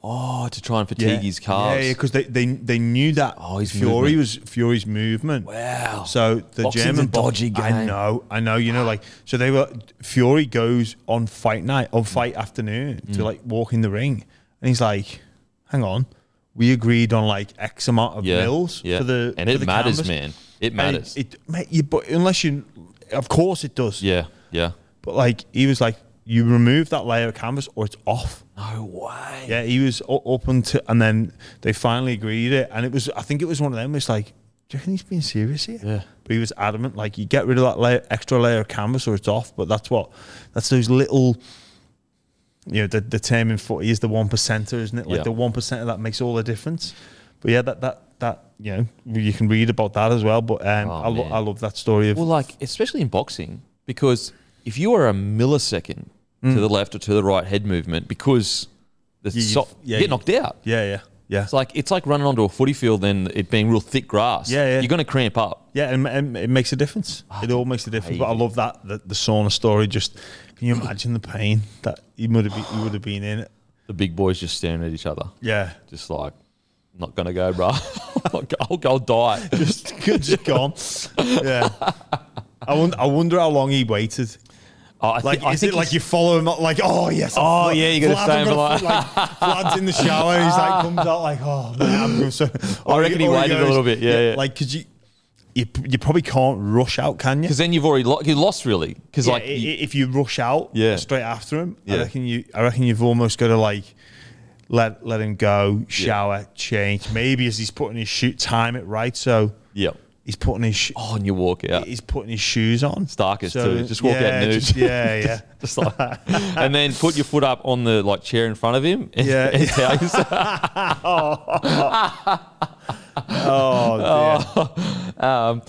Speaker 1: Oh, to try and fatigue his
Speaker 3: Yeah,
Speaker 1: calves.
Speaker 3: yeah, because they, they they knew that
Speaker 1: Oh, his
Speaker 3: Fury
Speaker 1: movement.
Speaker 3: was Fury's movement.
Speaker 1: Wow.
Speaker 3: So the
Speaker 1: Boxing's
Speaker 3: German
Speaker 1: a dodgy
Speaker 3: I
Speaker 1: game.
Speaker 3: know, I know. You know, like so they were. Fury goes on fight night on fight afternoon
Speaker 1: Mm.
Speaker 3: to like walk in the ring, and he's like, "Hang on, we agreed on like X amount of
Speaker 1: yeah,
Speaker 3: mils
Speaker 1: yeah.
Speaker 3: for the
Speaker 1: and
Speaker 3: for
Speaker 1: it
Speaker 3: the
Speaker 1: matters,
Speaker 3: canvas."
Speaker 1: man. It
Speaker 3: And
Speaker 1: matters.
Speaker 3: It, mate, you, but unless you, of course it does.
Speaker 1: yeah, yeah.
Speaker 3: But like he was like, you remove that layer of canvas or it's off.
Speaker 1: No way.
Speaker 3: Yeah, he was open to, and then they finally agreed it, and it was. I think it was one of them. It's like, do you reckon he's being serious here?
Speaker 1: Yeah.
Speaker 3: But he was adamant, like you get rid of that layer, extra layer of canvas, or it's off. But that's what, that's those little, you know, the the term in footy is the one percenter, isn't it? Like
Speaker 1: Yeah.
Speaker 3: the one percenter that makes all the difference. But yeah, that that that you know you can read about that as well. But um,
Speaker 1: Oh,
Speaker 3: I, lo- I love that story of
Speaker 1: Well, like especially in boxing, because if you are a millisecond to the left or to the right head movement, because the
Speaker 3: Mm. You- you-
Speaker 1: so-
Speaker 3: yeah,
Speaker 1: you get knocked out.
Speaker 3: yeah, yeah, yeah,
Speaker 1: It's like it's like running onto a footy field and it being real thick grass.
Speaker 3: Yeah, yeah.
Speaker 1: You're going to cramp up.
Speaker 3: yeah, and, and it makes a difference.
Speaker 1: Ah,
Speaker 3: it all makes a difference. But I love that the, the sauna story. Just can you imagine the pain that he would have been, he would have been in? It?
Speaker 1: The big boys just staring at each other,
Speaker 3: Yeah,
Speaker 1: just like, not going to go, bro. I'll, go- I'll die.
Speaker 3: just just gone. Yeah. I wonder, I wonder how long he waited.
Speaker 1: Oh, I,
Speaker 3: Like, is it like you follow him up, like, oh yes,
Speaker 1: Oh, yeah, you gotta
Speaker 3: Vlad,
Speaker 1: stay
Speaker 3: got
Speaker 1: the
Speaker 3: like floods in the shower, he's like comes out like, oh man, I'm so.
Speaker 1: I reckon he waited a little bit, yeah, yeah.
Speaker 3: like because you, you, you probably can't rush out, can you?
Speaker 1: Because then you've already lo- you lost really. Because
Speaker 3: Yeah,
Speaker 1: like you-
Speaker 3: if you rush out,
Speaker 1: Yeah.
Speaker 3: straight after him, I reckon you, I reckon you've almost got to like. Let, let him go, shower, change. Maybe as he's putting his shoot, time it right. So
Speaker 1: yep.
Speaker 3: He's putting his sh-
Speaker 1: Oh, and you walk out.
Speaker 3: he's putting his shoes on.
Speaker 1: Starkest too. Just walk out
Speaker 3: yeah,
Speaker 1: nude.
Speaker 3: just- yeah, yeah.
Speaker 1: Just like, and then put your foot up on the like chair in front of him. And,
Speaker 3: Yeah.
Speaker 1: and yourself-
Speaker 3: Oh, dear.
Speaker 1: um,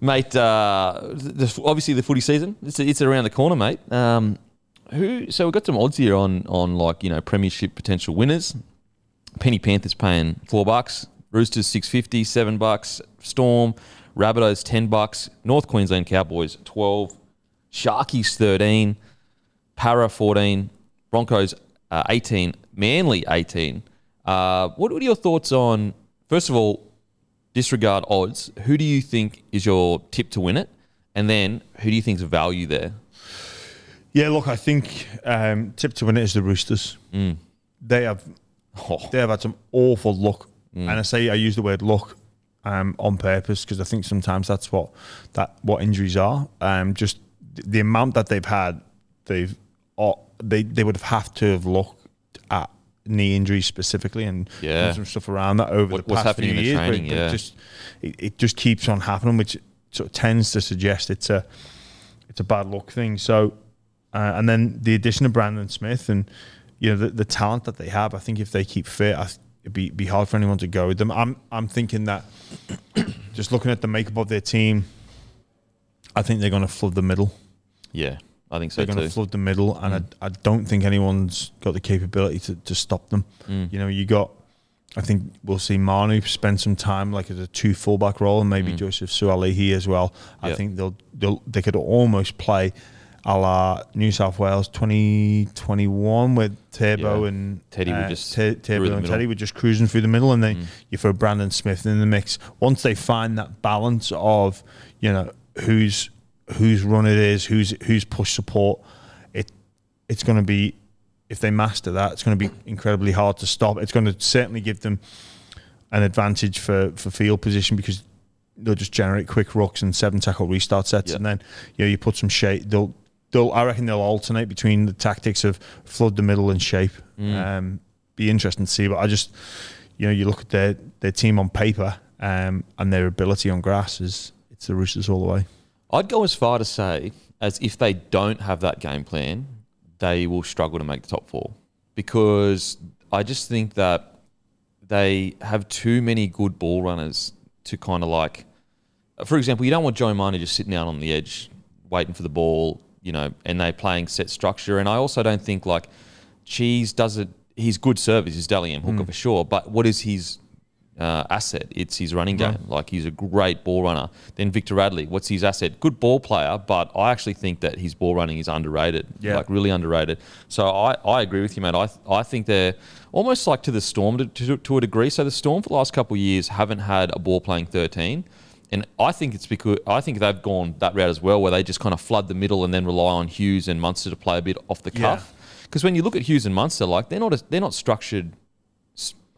Speaker 1: mate. Uh, the, obviously, the footy season. It's, it's around the corner, mate. Um, who? So we've got some odds here on on like you know premiership potential winners. Penny Panthers paying four bucks. Roosters six fifty, seven bucks. Storm, Rabbitohs ten bucks. North Queensland Cowboys twelve. Sharkies thirteen. Para fourteen. Broncos uh, eighteen. Manly eighteen. Uh, what, are your thoughts on? First of all, disregard odds. Who do you think is your tip to win it? And then who do you think's a value there?
Speaker 3: Yeah, look, I think um, tip to win it is the Roosters. They have
Speaker 1: Oh,
Speaker 3: they have had some awful luck, and I say I use the word luck um, on purpose because I think sometimes that's what that what injuries are. Um, just the amount that they've had, they've uh, they they would have have to have looked at knee injuries specifically and
Speaker 1: Yeah.
Speaker 3: some stuff around that over
Speaker 1: What-
Speaker 3: the past few years.
Speaker 1: training,
Speaker 3: but,
Speaker 1: yeah.
Speaker 3: just it, it just keeps on happening, which sort of tends to suggest it's a it's a bad luck thing. So, uh, and then the addition of Brandon Smith and you know the, the talent that they have, I think if they keep fit, I, it'd be be hard for anyone to go with them. I'm I'm thinking that just looking at the makeup of their team, I think they're going to flood the middle.
Speaker 1: yeah, I think so
Speaker 3: They're going to flood the middle, and I, I don't think anyone's got the capability to, to stop them.
Speaker 1: Mm.
Speaker 3: You know, you got. I think we'll see Manu spend some time like as a two fullback role, and maybe Joseph Suaalii as well. I
Speaker 1: Mm. Yeah.
Speaker 3: think they'll they'll they could almost play a la New South Wales 2021 with Turbo
Speaker 1: Yeah.
Speaker 3: and
Speaker 1: Teddy
Speaker 3: uh,
Speaker 1: just
Speaker 3: Te- Turbo and.
Speaker 1: Mm.
Speaker 3: Teddy were just cruising through the middle, and then you throw Brandon Smith in the mix. Once they find that balance of you know who's whose run it is, who's who's push support, it it's going to be if they master that, it's going to be incredibly hard to stop. It's going to certainly give them an advantage for for field position because they'll just generate quick rucks and seven tackle restart sets,
Speaker 1: Yeah.
Speaker 3: and then you know you put some shape. They'll they'll I reckon they'll alternate between the tactics of flood the middle and shape. Um, be interesting to see, but I just you know you look at their their team on paper um, and their ability on grass is it's the Roosters all the way.
Speaker 1: I'd go as far to say as if they don't have that game plan, they will struggle to make the top four because I just think that they have too many good ball runners to kind of like. For example, you don't want Joe Manu just sitting out on the edge waiting for the ball, you know, and they're playing set structure. And I also don't think like Cheese does it. He's good service. He's Dally M hooker for sure. But what is his uh, asset? It's his running game. Like he's a great ball runner. Then Victor Radley, what's his asset? Good ball player, but I actually think that his ball running is underrated.
Speaker 3: Yeah.
Speaker 1: Like really underrated. So I, I agree with you, mate. I I think they're almost like to the Storm to, to, to a degree. So the Storm for the last couple of years haven't had a ball playing 13. And I think it's because I think they've gone that route as well, where they just kind of flood the middle and then rely on Hughes and Munster to play a bit off the cuff. Because when you look at Hughes and Munster, like they're not a, they're not structured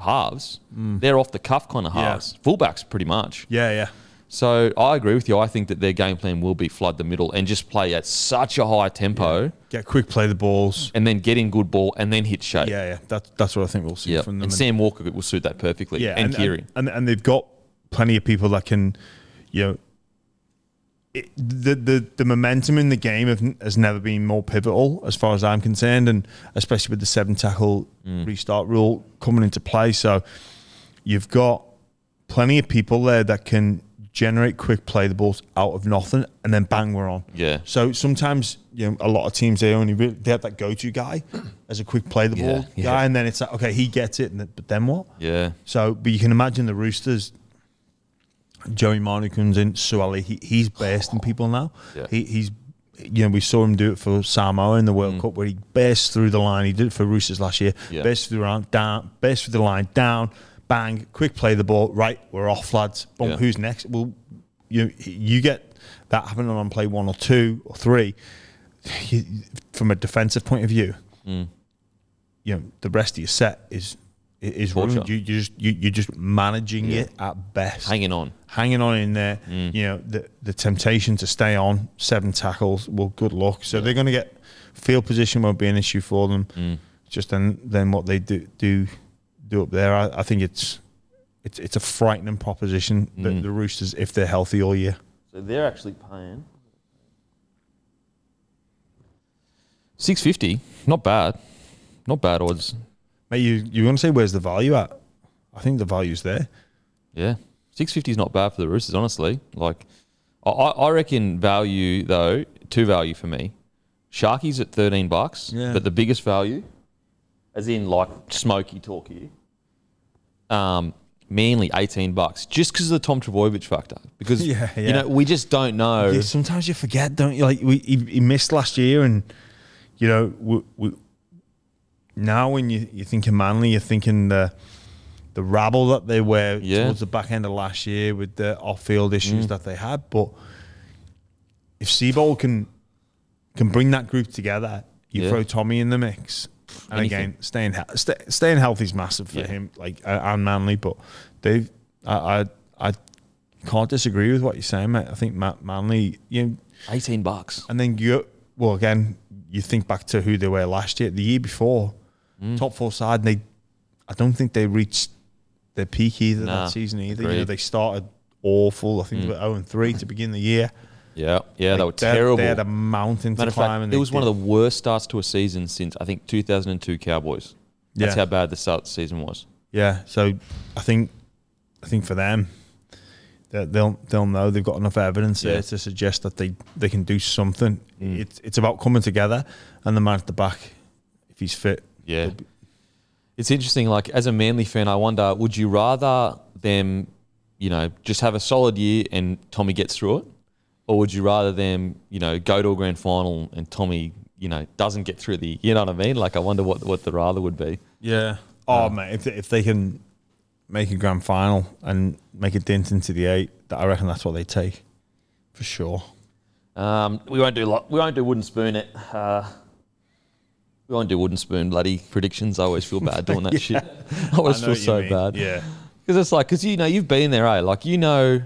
Speaker 1: halves. They're off the cuff kind of
Speaker 3: Mm. Yeah.
Speaker 1: halves, fullbacks pretty much.
Speaker 3: Yeah, yeah.
Speaker 1: So I agree with you. I think that their game plan will be flood the middle and just play at such a high tempo,
Speaker 3: Get quick play the balls.
Speaker 1: and then get in good ball and then hit shape.
Speaker 3: Yeah, yeah. That's that's what I think we'll see
Speaker 1: Yeah,
Speaker 3: from them.
Speaker 1: and Sam Walker will suit that perfectly.
Speaker 3: yeah,
Speaker 1: and, Keary.
Speaker 3: and, and and they've got plenty of people that can, you know, it, the the the momentum in the game have, has never been more pivotal as far as I'm concerned, and especially with the seven tackle
Speaker 1: Mm.
Speaker 3: restart rule coming into play. So you've got plenty of people there that can generate quick play the balls out of nothing and then bang we're on.
Speaker 1: Yeah.
Speaker 3: So sometimes you know a lot of teams they only really, they have that go to guy as a quick play the
Speaker 1: Yeah,
Speaker 3: ball
Speaker 1: yeah.
Speaker 3: guy and then it's like okay he gets it and then, but then what?
Speaker 1: Yeah.
Speaker 3: So but you can imagine the Roosters. Joey Manu in, Suaalii, he, he's bursting people now.
Speaker 1: Yeah.
Speaker 3: He, he's you know, we saw him do it for Samoa in the World Cup where he burst through the line. He did it for Roosters last year.
Speaker 1: Mm. Yeah.
Speaker 3: Burst through the line, down, burst through the line, down, bang, quick play the ball. Right, we're off, lads. Boom,
Speaker 1: Yeah.
Speaker 3: who's next? Well, you you get that happening on play one or two or three. You, from a defensive point of view,
Speaker 1: Mm.
Speaker 3: you know the rest of your set is is
Speaker 1: Torture.
Speaker 3: ruined. You, you just you, you're just managing
Speaker 1: Yeah.
Speaker 3: it at best
Speaker 1: Hanging on.
Speaker 3: hanging on in there.
Speaker 1: Mm.
Speaker 3: You know, the the temptation to stay on seven tackles. Well, good luck. So they're going to get field position won't be an issue for them.
Speaker 1: Mm.
Speaker 3: Just then, then what they do do do up there, I, I think it's it's it's a frightening proposition. The,
Speaker 1: Mm.
Speaker 3: the Roosters, if they're healthy all year,
Speaker 1: So they're actually paying six fifty. Not bad. Not bad odds.
Speaker 3: Mate. You you want to say where's the value at? I think the value's there.
Speaker 1: Yeah, six fifty is not bad for the Roosters. Honestly, like I, I reckon value though two value for me. Sharky's at thirteen bucks,
Speaker 3: Yeah.
Speaker 1: but the biggest value, as in like smoky talk here. Um, Manly eighteen bucks, just because of the Tom Trbojevic factor. Because
Speaker 3: Yeah,
Speaker 1: you know we just don't know.
Speaker 3: Yeah, sometimes you forget, don't you? Like we he, he missed last year, and you know we, we now when you you thinking Manly, you're thinking the the rabble that they were
Speaker 1: Yeah. Mm.
Speaker 3: towards the back end of last year with the off field issues that they had. But if Seibold can can bring that group together, you
Speaker 1: Yeah.
Speaker 3: throw Tommy in the mix. And
Speaker 1: Anything.
Speaker 3: again, staying stay, staying healthy is massive for
Speaker 1: Yeah.
Speaker 3: him, like and Manly. But they've, I, I, I can't disagree with what you're saying, mate. I think Ma- Manly, you know,
Speaker 1: Eighteen bucks.
Speaker 3: and then you, well, again, you think back to who they were last year, the year before,
Speaker 1: Mm.
Speaker 3: top four side. And they, I don't think they reached their peak either
Speaker 1: Nah,
Speaker 3: that season either. You know, they started awful. I think they were zero and three to begin the year.
Speaker 1: Yeah, yeah, they were
Speaker 3: Like, they had-
Speaker 1: terrible.
Speaker 3: They had a mountain
Speaker 1: Matter
Speaker 3: to climb.
Speaker 1: fact, it was one of the worst starts to a season since I think 2002 Cowboys. That's
Speaker 3: Yeah.
Speaker 1: how bad the start of the season was.
Speaker 3: Yeah, so I think I think for them, they'll they'll know they've got enough evidence
Speaker 1: Yeah.
Speaker 3: there to suggest that they they can do something.
Speaker 1: Mm.
Speaker 3: It's it's about coming together, and the man at the back, if he's fit,
Speaker 1: Yeah. It's interesting. Like as a Manly fan, I wonder: Would you rather them, you know, just have a solid year and Tommy gets through it, or would you rather them, you know, go to a grand final and Tommy, you know, doesn't get through the? You know what I mean? Like I wonder what what the rather would be.
Speaker 3: yeah. Oh man, if they, if they can make a grand final and make a dent into the eight, that I reckon that's what they take, for sure.
Speaker 1: Um, we won't do lo- we won't do wooden spoon it. Uh, we won't do wooden spoon bloody predictions. I always feel bad doing that shit. I always
Speaker 3: I
Speaker 1: feel so
Speaker 3: mean.
Speaker 1: bad.
Speaker 3: Yeah.
Speaker 1: Because it's like, because you know, you've been there, eh? Like, you know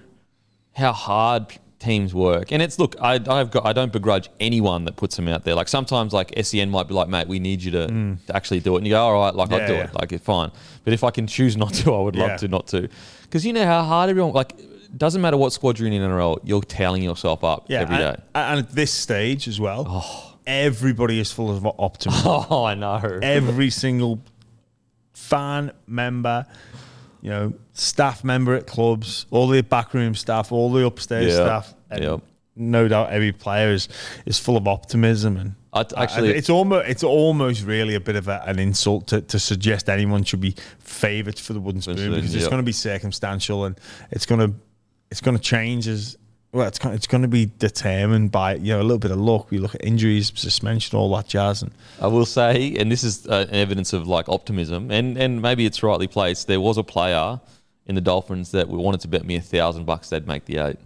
Speaker 1: how hard teams work. And it's, look, I, I've got, I don't begrudge anyone that puts them out there. Like, sometimes, like, SEN might be like, mate, we need you to, to actually do it. And you go, all right, like, I'll
Speaker 3: Mm.
Speaker 1: Do
Speaker 3: yeah.
Speaker 1: it. Like, it's fine. But if I can choose not to, I would love
Speaker 3: Yeah.
Speaker 1: to not to. Because you know how hard everyone, like, doesn't matter what squad you're in in NRL, you're tailing yourself up
Speaker 3: Yeah,
Speaker 1: every day.
Speaker 3: and, and at this stage as well, everybody is full of optimism.
Speaker 1: Oh, I know.
Speaker 3: every single fan member, you know, staff member at clubs, all the backroom staff, all the upstairs
Speaker 1: Yeah,
Speaker 3: staff,
Speaker 1: yep.
Speaker 3: no doubt every player is, is full of optimism and.
Speaker 1: I- actually-
Speaker 3: it's almost it's almost really a bit of a, an insult to, to suggest anyone should be favourites for the wooden spoon
Speaker 1: Spoon,
Speaker 3: because it's
Speaker 1: yep.
Speaker 3: going to be circumstantial and it's going to it's going to change as well. It's going, it's going to be determined by you know a little bit of luck. We look at injuries, suspension, all that jazz, and
Speaker 1: I will say, and this is uh, evidence of like optimism, and and maybe it's rightly placed. There was a player in the Dolphins that we wanted to bet me a thousand bucks they'd make the eight.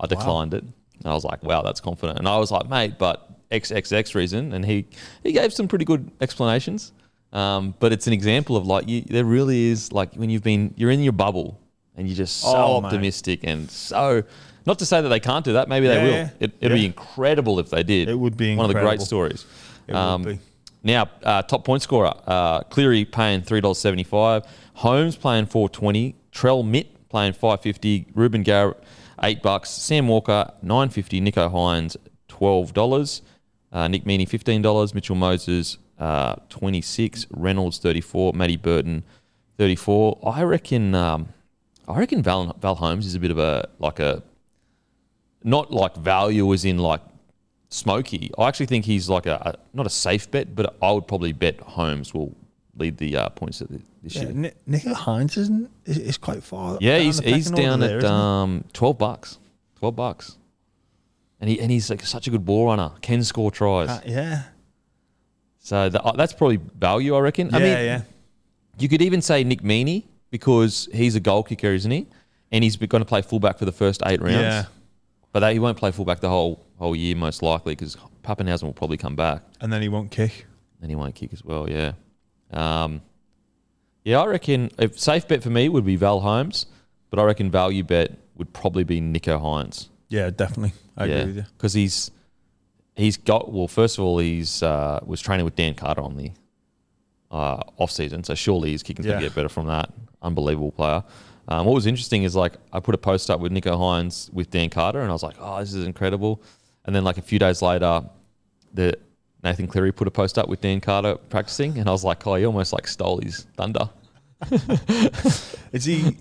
Speaker 1: I declined it, and I was like, "Wow, that's confident." And I was like, "Mate, but XXX reason," and he he gave some pretty good explanations. Um, but it's an example of like you, there really is like when you've been you're in your bubble and you're just so
Speaker 3: Oh, mate.
Speaker 1: optimistic and so. Not to say that they can't do that. Maybe they
Speaker 3: Yeah,
Speaker 1: will.
Speaker 3: yeah.
Speaker 1: It, it'd be incredible if they did.
Speaker 3: It would be
Speaker 1: one of the great stories.
Speaker 3: It would be.
Speaker 1: Now, uh, top point scorer, uh, Cleary paying three dollars seventy five, Holmes playing four twenty, Trell Mitt playing five fifty, Reuben Garrick eight bucks, Sam Walker nine fifty, Nicho Hynes twelve dollars, uh, Nick Meaney fifteen dollars, Mitchell Moses uh, twenty six, Reynolds thirty four, Matty Burton thirty four. I reckon. Um, I reckon Val, Val Holmes is a bit of a like a not like value as in like smoky. I actually think he's like a, a not a safe bet, but I would probably bet Holmes will lead the uh, points of the, this
Speaker 3: Yeah,
Speaker 1: year.
Speaker 3: Ni- Nicho Hynes isn't is, is quite far.
Speaker 1: Yeah,
Speaker 3: down
Speaker 1: he's he's down at um, twelve bucks. Twelve bucks, and he and he's like such a good ball runner. Can score tries.
Speaker 3: Uh, yeah,
Speaker 1: so the, uh, that's probably value, I reckon.
Speaker 3: yeah,
Speaker 1: I mean,
Speaker 3: yeah.
Speaker 1: you could even say Nick Meaney because he's a goal kicker, isn't he? And he's going to play fullback for the first eight rounds.
Speaker 3: Yeah.
Speaker 1: But that, he won't play fullback the whole whole year, most likely, because Papenhuyzen will probably come back.
Speaker 3: And then he won't kick.
Speaker 1: and he won't kick as well. Yeah, um, yeah. I reckon a safe bet for me would be Val Holmes, but I reckon value bet would probably be Nicho Hynes.
Speaker 3: Yeah, definitely. I
Speaker 1: yeah,
Speaker 3: agree with you.
Speaker 1: because he's he's got well. First of all, he's uh, was training with Dan Carter on the uh, off season, so surely his kicking's
Speaker 3: Yeah.
Speaker 1: gonna get better from that. Unbelievable player. Um, what was interesting is like I put a post up with Nicho Hynes with Dan Carter, and I was like, oh, this is incredible. And then like a few days later, the Nathan Cleary put a post up with Dan Carter practicing, and I was like, oh, he almost like stole his thunder.
Speaker 3: Is he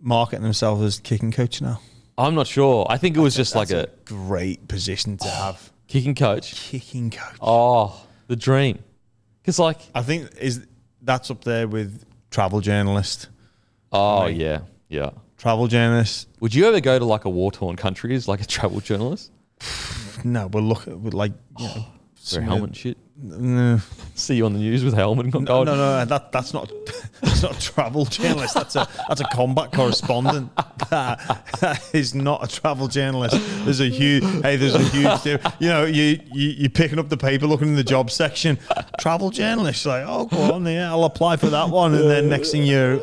Speaker 3: marketing himself as kicking coach now?
Speaker 1: I'm not sure. I think it was just like
Speaker 3: That's
Speaker 1: a,
Speaker 3: great position to have.
Speaker 1: kicking coach.
Speaker 3: Kicking coach.
Speaker 1: Oh, the dream. Because like,
Speaker 3: I think is that's up there with travel journalist.
Speaker 1: Oh yeah, yeah.
Speaker 3: Travel journalist.
Speaker 1: Would you ever go to like a war torn country as like a travel journalist?
Speaker 3: No, but look like you know,
Speaker 1: Wear helmet shit.
Speaker 3: No,
Speaker 1: See you on the news with helmet and
Speaker 3: no, no, no, that that's not that's not a travel journalist. That's a that's a combat correspondent. That, that is not a travel journalist. There's a huge hey, there's a huge you know you you you're picking up the paper, looking in the job section. Travel journalist, like oh go on, yeah, I'll apply for that one, and then next thing you're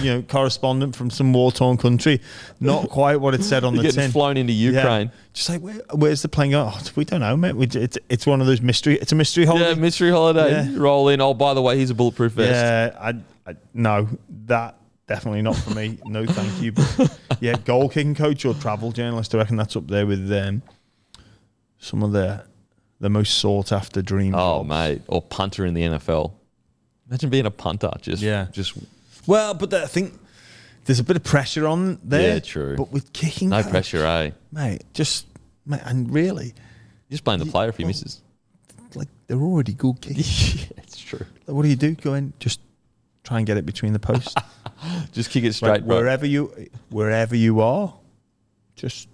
Speaker 3: you know correspondent from some war torn country. Not quite what it said on
Speaker 1: You're
Speaker 3: the tin.
Speaker 1: flown into
Speaker 3: Yeah.
Speaker 1: Ukraine.
Speaker 3: Just like where, where's the plane going? Oh, we don't know, mate. We, it's it's one of those mystery. It's a mystery holiday.
Speaker 1: Yeah, mystery holiday.
Speaker 3: Yeah.
Speaker 1: Roll in. Oh, by the way, he's a bulletproof vest.
Speaker 3: Yeah, I, I no, that definitely not for me. No, thank you. But yeah, goal kicking coach or travel journalist. I reckon that's up there with um, some of the the most sought after dreams.
Speaker 1: Oh, mate. Or punter in the NFL. Imagine being a punter. Just,
Speaker 3: Yeah.
Speaker 1: Just
Speaker 3: Well, but I think there's a bit of pressure on there.
Speaker 1: Yeah, true.
Speaker 3: But with kicking,
Speaker 1: no
Speaker 3: coach,
Speaker 1: pressure, eh?
Speaker 3: mate. Just mate, and really,
Speaker 1: You just blame the player if he
Speaker 3: well,
Speaker 1: misses.
Speaker 3: Like they're already good kickers.
Speaker 1: yeah, it's true.
Speaker 3: Like, what do you do? Go in, just try and get it between the posts.
Speaker 1: Just kick it straight, bro.
Speaker 3: wherever you wherever you are, just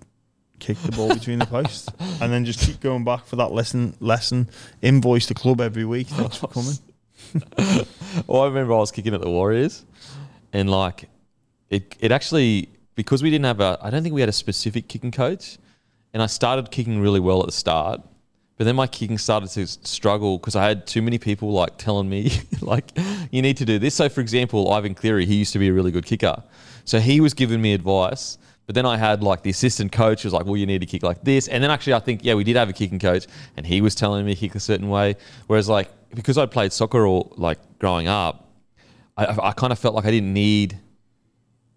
Speaker 3: kick the ball between the posts, and then just keep going back for that lesson. Lesson invoice the club every week. Thanks for coming.
Speaker 1: Well, I remember I was kicking at the Warriors, and like it, it actually because we didn't have a, I don't think we had a specific kicking coach, and I started kicking really well at the start, but then my kicking started to struggle because I had too many people like telling me like you need to do this. So for example, Ivan Cleary, he used to be a really good kicker, so he was giving me advice. But then I had like the assistant coach was like, well, you need to kick like this. And then actually, I think, yeah, we did have a kicking coach and he was telling me to kick a certain way. Whereas, like, because I played soccer or like growing up, I I kind of felt like I didn't need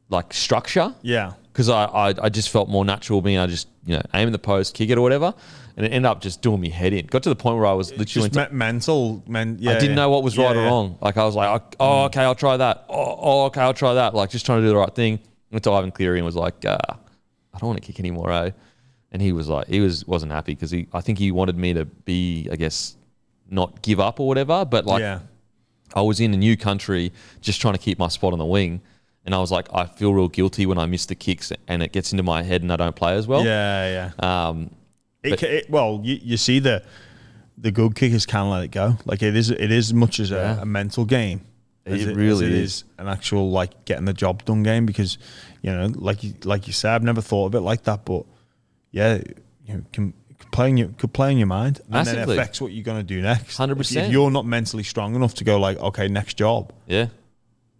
Speaker 1: like structure
Speaker 3: Yeah,
Speaker 1: because I, I, I just felt more natural being I just, you know, aim in the post, kick it or whatever. And it ended up just doing me head in. Got to the point where I was literally.
Speaker 3: just me- mental. Men, yeah,
Speaker 1: I didn't
Speaker 3: yeah.
Speaker 1: know what was right
Speaker 3: Yeah,
Speaker 1: or wrong. Like I was like, oh, okay, I'll try that. Oh, oh, okay, I'll try that. Like just trying to do the right thing. Went to Ivan Cleary and was like, uh, I don't want to kick anymore, eh? And he was like, he was wasn't happy because he, I think he wanted me to be, I guess, not give up or whatever. But like,
Speaker 3: yeah,
Speaker 1: I was in a new country, just trying to keep my spot on the wing. And I was like, I feel real guilty when I miss the kicks and it gets into my head and I don't play as well.
Speaker 3: yeah, yeah.
Speaker 1: Um,
Speaker 3: It, it, well, you, you see the the good kickers can let it go. Like it is, it is much as a,
Speaker 1: Yeah.
Speaker 3: a mental game.
Speaker 1: It
Speaker 3: as
Speaker 1: really
Speaker 3: it
Speaker 1: is.
Speaker 3: an actual like getting the job done game because you know, like you, like you said, I've never thought of it like that, but yeah, you know, can could play in your could play in your mind, and then it
Speaker 1: Massively.
Speaker 3: affects what you're gonna do next.
Speaker 1: 100%.
Speaker 3: If, if you're not mentally strong enough to go like, okay, next job.
Speaker 1: Yeah.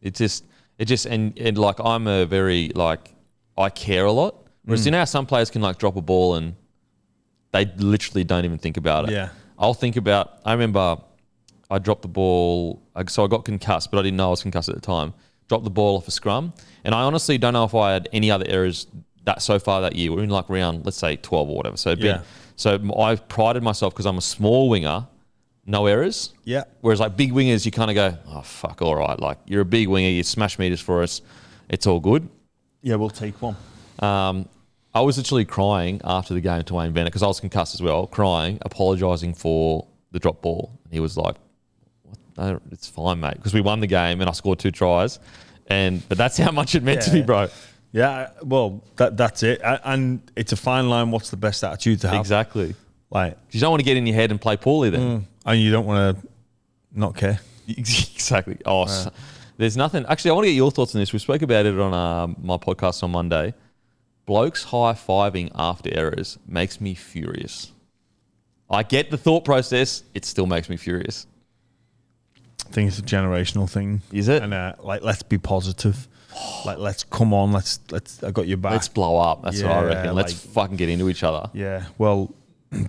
Speaker 1: It just it just and, and like I'm a very like I care a lot. Whereas
Speaker 3: Mm.
Speaker 1: you know how some players can like drop a ball and they literally don't even think about it.
Speaker 3: Yeah.
Speaker 1: I'll think about I remember I dropped the ball so I got concussed, but I didn't know I was concussed at the time. Dropped the ball off a scrum. And I honestly don't know if I had any other errors that so far that year. We're in like round, let's say twelve or whatever. So it'd been-
Speaker 3: Yeah.
Speaker 1: so I prided myself because I'm a small winger, no errors.
Speaker 3: Yeah.
Speaker 1: Whereas like big wingers, you kind of go, oh fuck, all right, like you're a big winger, you smash meters for us. It's all good.
Speaker 3: Yeah, we'll take one.
Speaker 1: Um, I was literally crying after the game to Wayne Bennett because I was concussed as well, crying, apologising for the drop ball. And He was like, what? No, "It's fine, mate," because we won the game and I scored two tries. And but that's how much it meant to me, bro.
Speaker 3: Yeah, well, that that's it. And it's a fine line. What's the best attitude to have?
Speaker 1: Exactly.
Speaker 3: Like,
Speaker 1: You don't want to get in your head and play poorly then.
Speaker 3: and you don't want to not care.
Speaker 1: Exactly. Oh, s- there's nothing. Actually, I want to get your thoughts on this. We spoke about it on um, my podcast on Monday. Blokes high fiving after errors makes me furious. I get the thought process. It still makes me furious.
Speaker 3: I think it's a generational thing.
Speaker 1: Is it?
Speaker 3: And uh, like, let's be positive. Like, let's come on. Let's let's. I got your back.
Speaker 1: Let's blow up. That's what I reckon. Let's
Speaker 3: like-
Speaker 1: fucking get into each other.
Speaker 3: Yeah, well,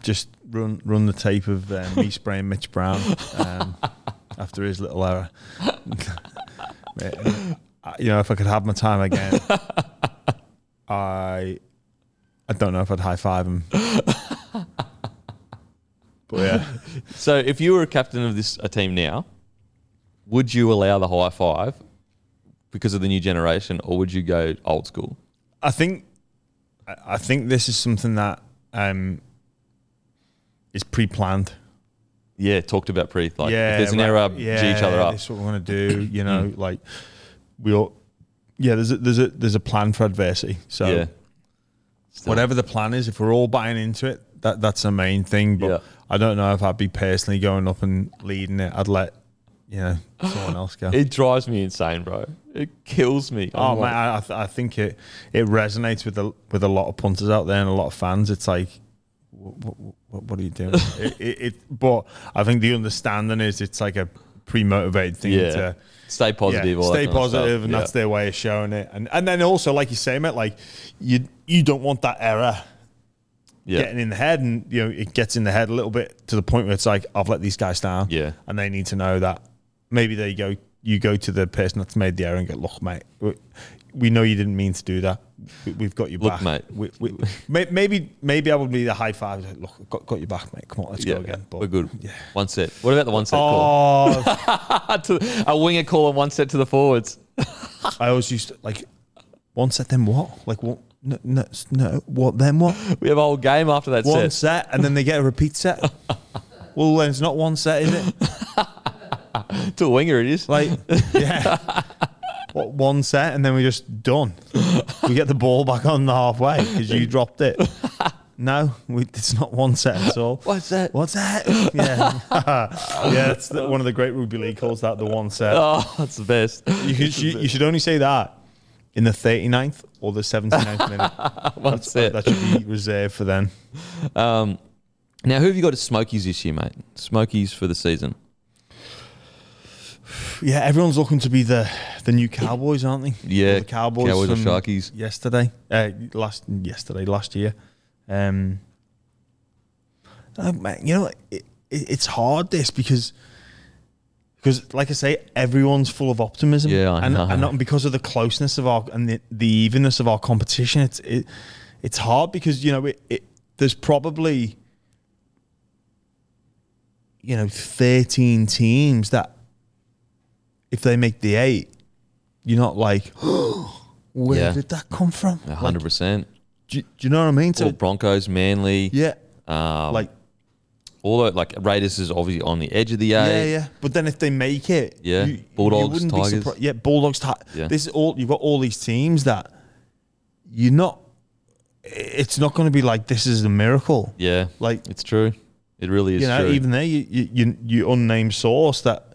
Speaker 3: just run run the tape of uh, me spraying Mitch Brown um, after his little error. You know, if I could have my time again, I I don't know if I'd high five him. But yeah,
Speaker 1: So, if you were a captain of this a team now, would you allow the high five because of the new generation, or would you go old school?
Speaker 3: I think I think this is something that um, is pre-planned.
Speaker 1: Yeah, talked about pre. Like,
Speaker 3: yeah,
Speaker 1: if there's an
Speaker 3: right,
Speaker 1: error,
Speaker 3: yeah,
Speaker 1: G each other up.
Speaker 3: This is what we want to do. You mm. know, like we all. Yeah, there's a, there's a there's a plan for adversity. So
Speaker 1: yeah.
Speaker 3: Whatever the plan is, if we're all buying into it, that that's the main thing. But
Speaker 1: Yeah.
Speaker 3: I don't know if I'd be personally going up and leading it. I'd let you know someone else go.
Speaker 1: It drives me insane, bro. It kills me.
Speaker 3: Oh
Speaker 1: I'm
Speaker 3: man,
Speaker 1: like,
Speaker 3: I, I, I think it it resonates with a with a lot of punters out there and a lot of fans. It's like, what, what, what are you doing? it, it, it, but I think the understanding is it's like a pre motivated thing
Speaker 1: yeah.
Speaker 3: to
Speaker 1: Stay positive.
Speaker 3: yeah, stay
Speaker 1: kind of stuff.
Speaker 3: positive, and
Speaker 1: Yeah.
Speaker 3: that's their way of showing it. And and then also, like you say, mate, like you you don't want that error
Speaker 1: yeah.
Speaker 3: getting in the head, and you know it gets in the head a little bit to the point where it's like I've let these guys down,
Speaker 1: Yeah.
Speaker 3: and they need to know that maybe they go you go to the person that's made the error and go, look, mate, we, know you didn't mean to do that. We, we've got your
Speaker 1: Look,
Speaker 3: back,
Speaker 1: mate.
Speaker 3: We, we, maybe maybe I would be the high five. like, Look, got, got your back, mate. Come on, let's
Speaker 1: Yeah,
Speaker 3: go again. But,
Speaker 1: we're good.
Speaker 3: Yeah.
Speaker 1: One set. What about the one set call?
Speaker 3: Oh,
Speaker 1: To- a winger call and one set to the forwards.
Speaker 3: I always used to like one set, then what? Like what? No, no, no what? Then what?
Speaker 1: We have a whole game after that set.
Speaker 3: One
Speaker 1: set.
Speaker 3: set, and then they get a repeat set. well, then it's not one set, is it?
Speaker 1: To a winger, it is.
Speaker 3: Like, yeah. What, one set, and then we're just done. We get the ball back on the halfway because you dropped it. No, we, it's not one set at all.
Speaker 1: What's that?
Speaker 3: What's that? Yeah, yeah. That's the, one of the great rugby league calls that the one set.
Speaker 1: Oh, that's the best.
Speaker 3: You, could, you, you should only say that in the 39th or the 79th minute.
Speaker 1: One
Speaker 3: That's-
Speaker 1: set.
Speaker 3: That should be reserved for then.
Speaker 1: Um, now, who have you got as Smokies this year, mate? Smokies for the season.
Speaker 3: Yeah, everyone's looking to be the the new Cowboys, aren't they?
Speaker 1: Yeah,
Speaker 3: Or the Cowboys,
Speaker 1: Cowboys or Sharkies.
Speaker 3: Yesterday, uh, last yesterday, last year. Um, uh, man, you know, it, it, it's hard this because because, like I say, everyone's full of optimism.
Speaker 1: Yeah, I
Speaker 3: and,
Speaker 1: know.
Speaker 3: and not because of the closeness of our and the, the evenness of our competition. It's it, it's hard because you know it, it there's probably you know 13 teams that if they make the eight, you're not like, where
Speaker 1: Yeah.
Speaker 3: did that come from?
Speaker 1: A hundred percent.
Speaker 3: Do, do you know what I mean? So
Speaker 1: All Broncos, Manly.
Speaker 3: yeah,
Speaker 1: Um,
Speaker 3: like
Speaker 1: all the, like Raiders is obviously on the edge of the eight.
Speaker 3: yeah. Yeah. But then if they make it,
Speaker 1: Yeah. Bulldogs, Tigers.
Speaker 3: surpri- yeah, Bulldogs. Ti-
Speaker 1: Yeah.
Speaker 3: This is all you've got. All these teams that you're not. It's not going to be like this is a miracle.
Speaker 1: Yeah,
Speaker 3: Like
Speaker 1: it's true. It really is
Speaker 3: you know,
Speaker 1: true.
Speaker 3: even there, you, you you you unnamed source that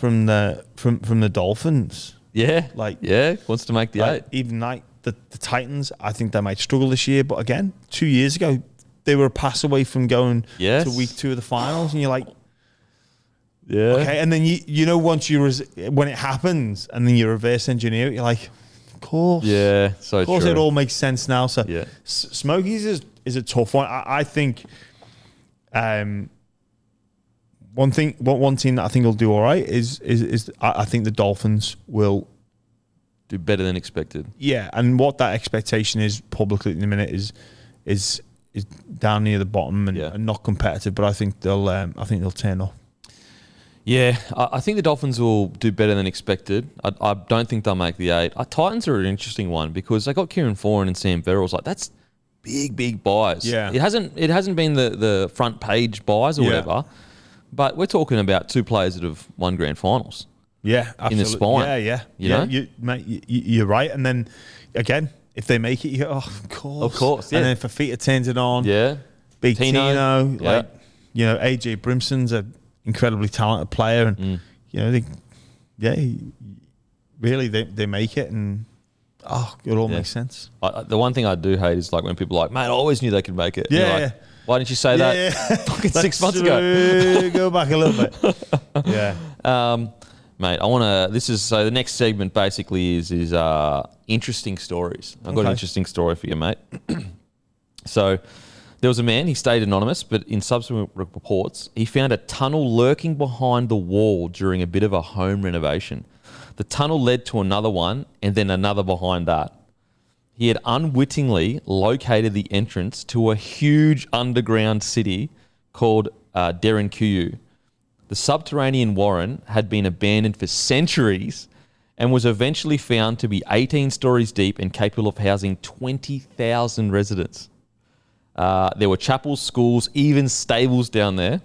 Speaker 3: from the from from the Dolphins.
Speaker 1: yeah,
Speaker 3: like-
Speaker 1: yeah, wants to make the
Speaker 3: Like,
Speaker 1: eight.
Speaker 3: even like the, the Titans, I think they might struggle this year. But again, two years ago, they were a pass away from going
Speaker 1: Yes.
Speaker 3: to week two of the finals, and you're like,
Speaker 1: Yeah,
Speaker 3: okay. And then you you know once you res- when it happens, and then you reverse engineer it, you're like, of course,
Speaker 1: yeah, so
Speaker 3: of course,
Speaker 1: true.
Speaker 3: it all makes sense now. So
Speaker 1: Yeah.
Speaker 3: S- Smokies is is a tough one. I, I think. Um, one thing, one one team that I think will do all right is is is I, I think the Dolphins will
Speaker 1: do better than expected.
Speaker 3: Yeah, and what that expectation is publicly in the minute is is is down near the bottom and,
Speaker 1: Yeah.
Speaker 3: and not competitive. But I think they'll um, I think they'll turn up.
Speaker 1: Yeah, I, I think the Dolphins will do better than expected. I, I don't think they'll make the eight. Uh, Titans are an interesting one because they got Kieran Foran and Sam Verrills. Like that's big, big buys.
Speaker 3: Yeah.
Speaker 1: it hasn't it hasn't been the the front page buys or
Speaker 3: Yeah.
Speaker 1: whatever. But we're talking about two players that have won grand finals.
Speaker 3: Yeah,
Speaker 1: In the
Speaker 3: absolutely.
Speaker 1: spine,
Speaker 3: Yeah, yeah,
Speaker 1: you
Speaker 3: yeah.
Speaker 1: know?
Speaker 3: You, mate, you, you're right. And then again, if they make it, you go, oh, of course,
Speaker 1: Of course, yeah.
Speaker 3: And then if Fifita turns it on,
Speaker 1: Yeah,
Speaker 3: Big
Speaker 1: Tino,
Speaker 3: Tino,
Speaker 1: yeah.
Speaker 3: like you know, AJ Brimson's an incredibly talented player, and
Speaker 1: Mm.
Speaker 3: you know, they, yeah, really they, they make it, and oh, it all
Speaker 1: Yeah.
Speaker 3: makes sense.
Speaker 1: I, the one thing I do hate is like when people are like, "Man, I always knew they could make it."
Speaker 3: Yeah,
Speaker 1: like,
Speaker 3: yeah.
Speaker 1: Why didn't you say that fucking six months ago?
Speaker 3: ago. Go back a little bit. yeah.
Speaker 1: Um, mate, I want to. This is so. The next segment basically is is uh, interesting stories. I've got an interesting story for you, mate. so, there was a man. He stayed anonymous, but in subsequent reports, he found a tunnel lurking behind the wall during a bit of a home renovation. The tunnel led to another one, and then another behind that. He had unwittingly located the entrance to a huge underground city called uh, Derinkuyu. The subterranean warren had been abandoned for centuries and was eventually found to be 18 stories deep and capable of housing 20,000 residents. Uh, there were chapels, schools, even stables down there.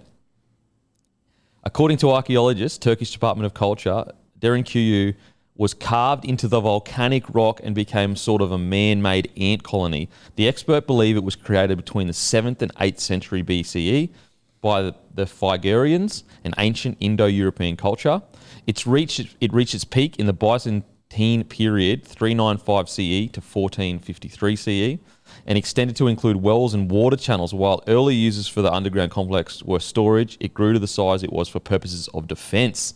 Speaker 1: According to archaeologists, Turkish Department of Culture, Derinkuyu was carved into the volcanic rock and became sort of a man-made ant colony. The expert believe it was created between the 7th and 8th century BCE by the, the Phrygians, an ancient Indo-European culture. It's reached it reached its peak in the Byzantine period, 395 CE to 1453 CE, and extended to include wells and water channels. While early uses for the underground complex were storage, it grew to the size it was for purposes of defense.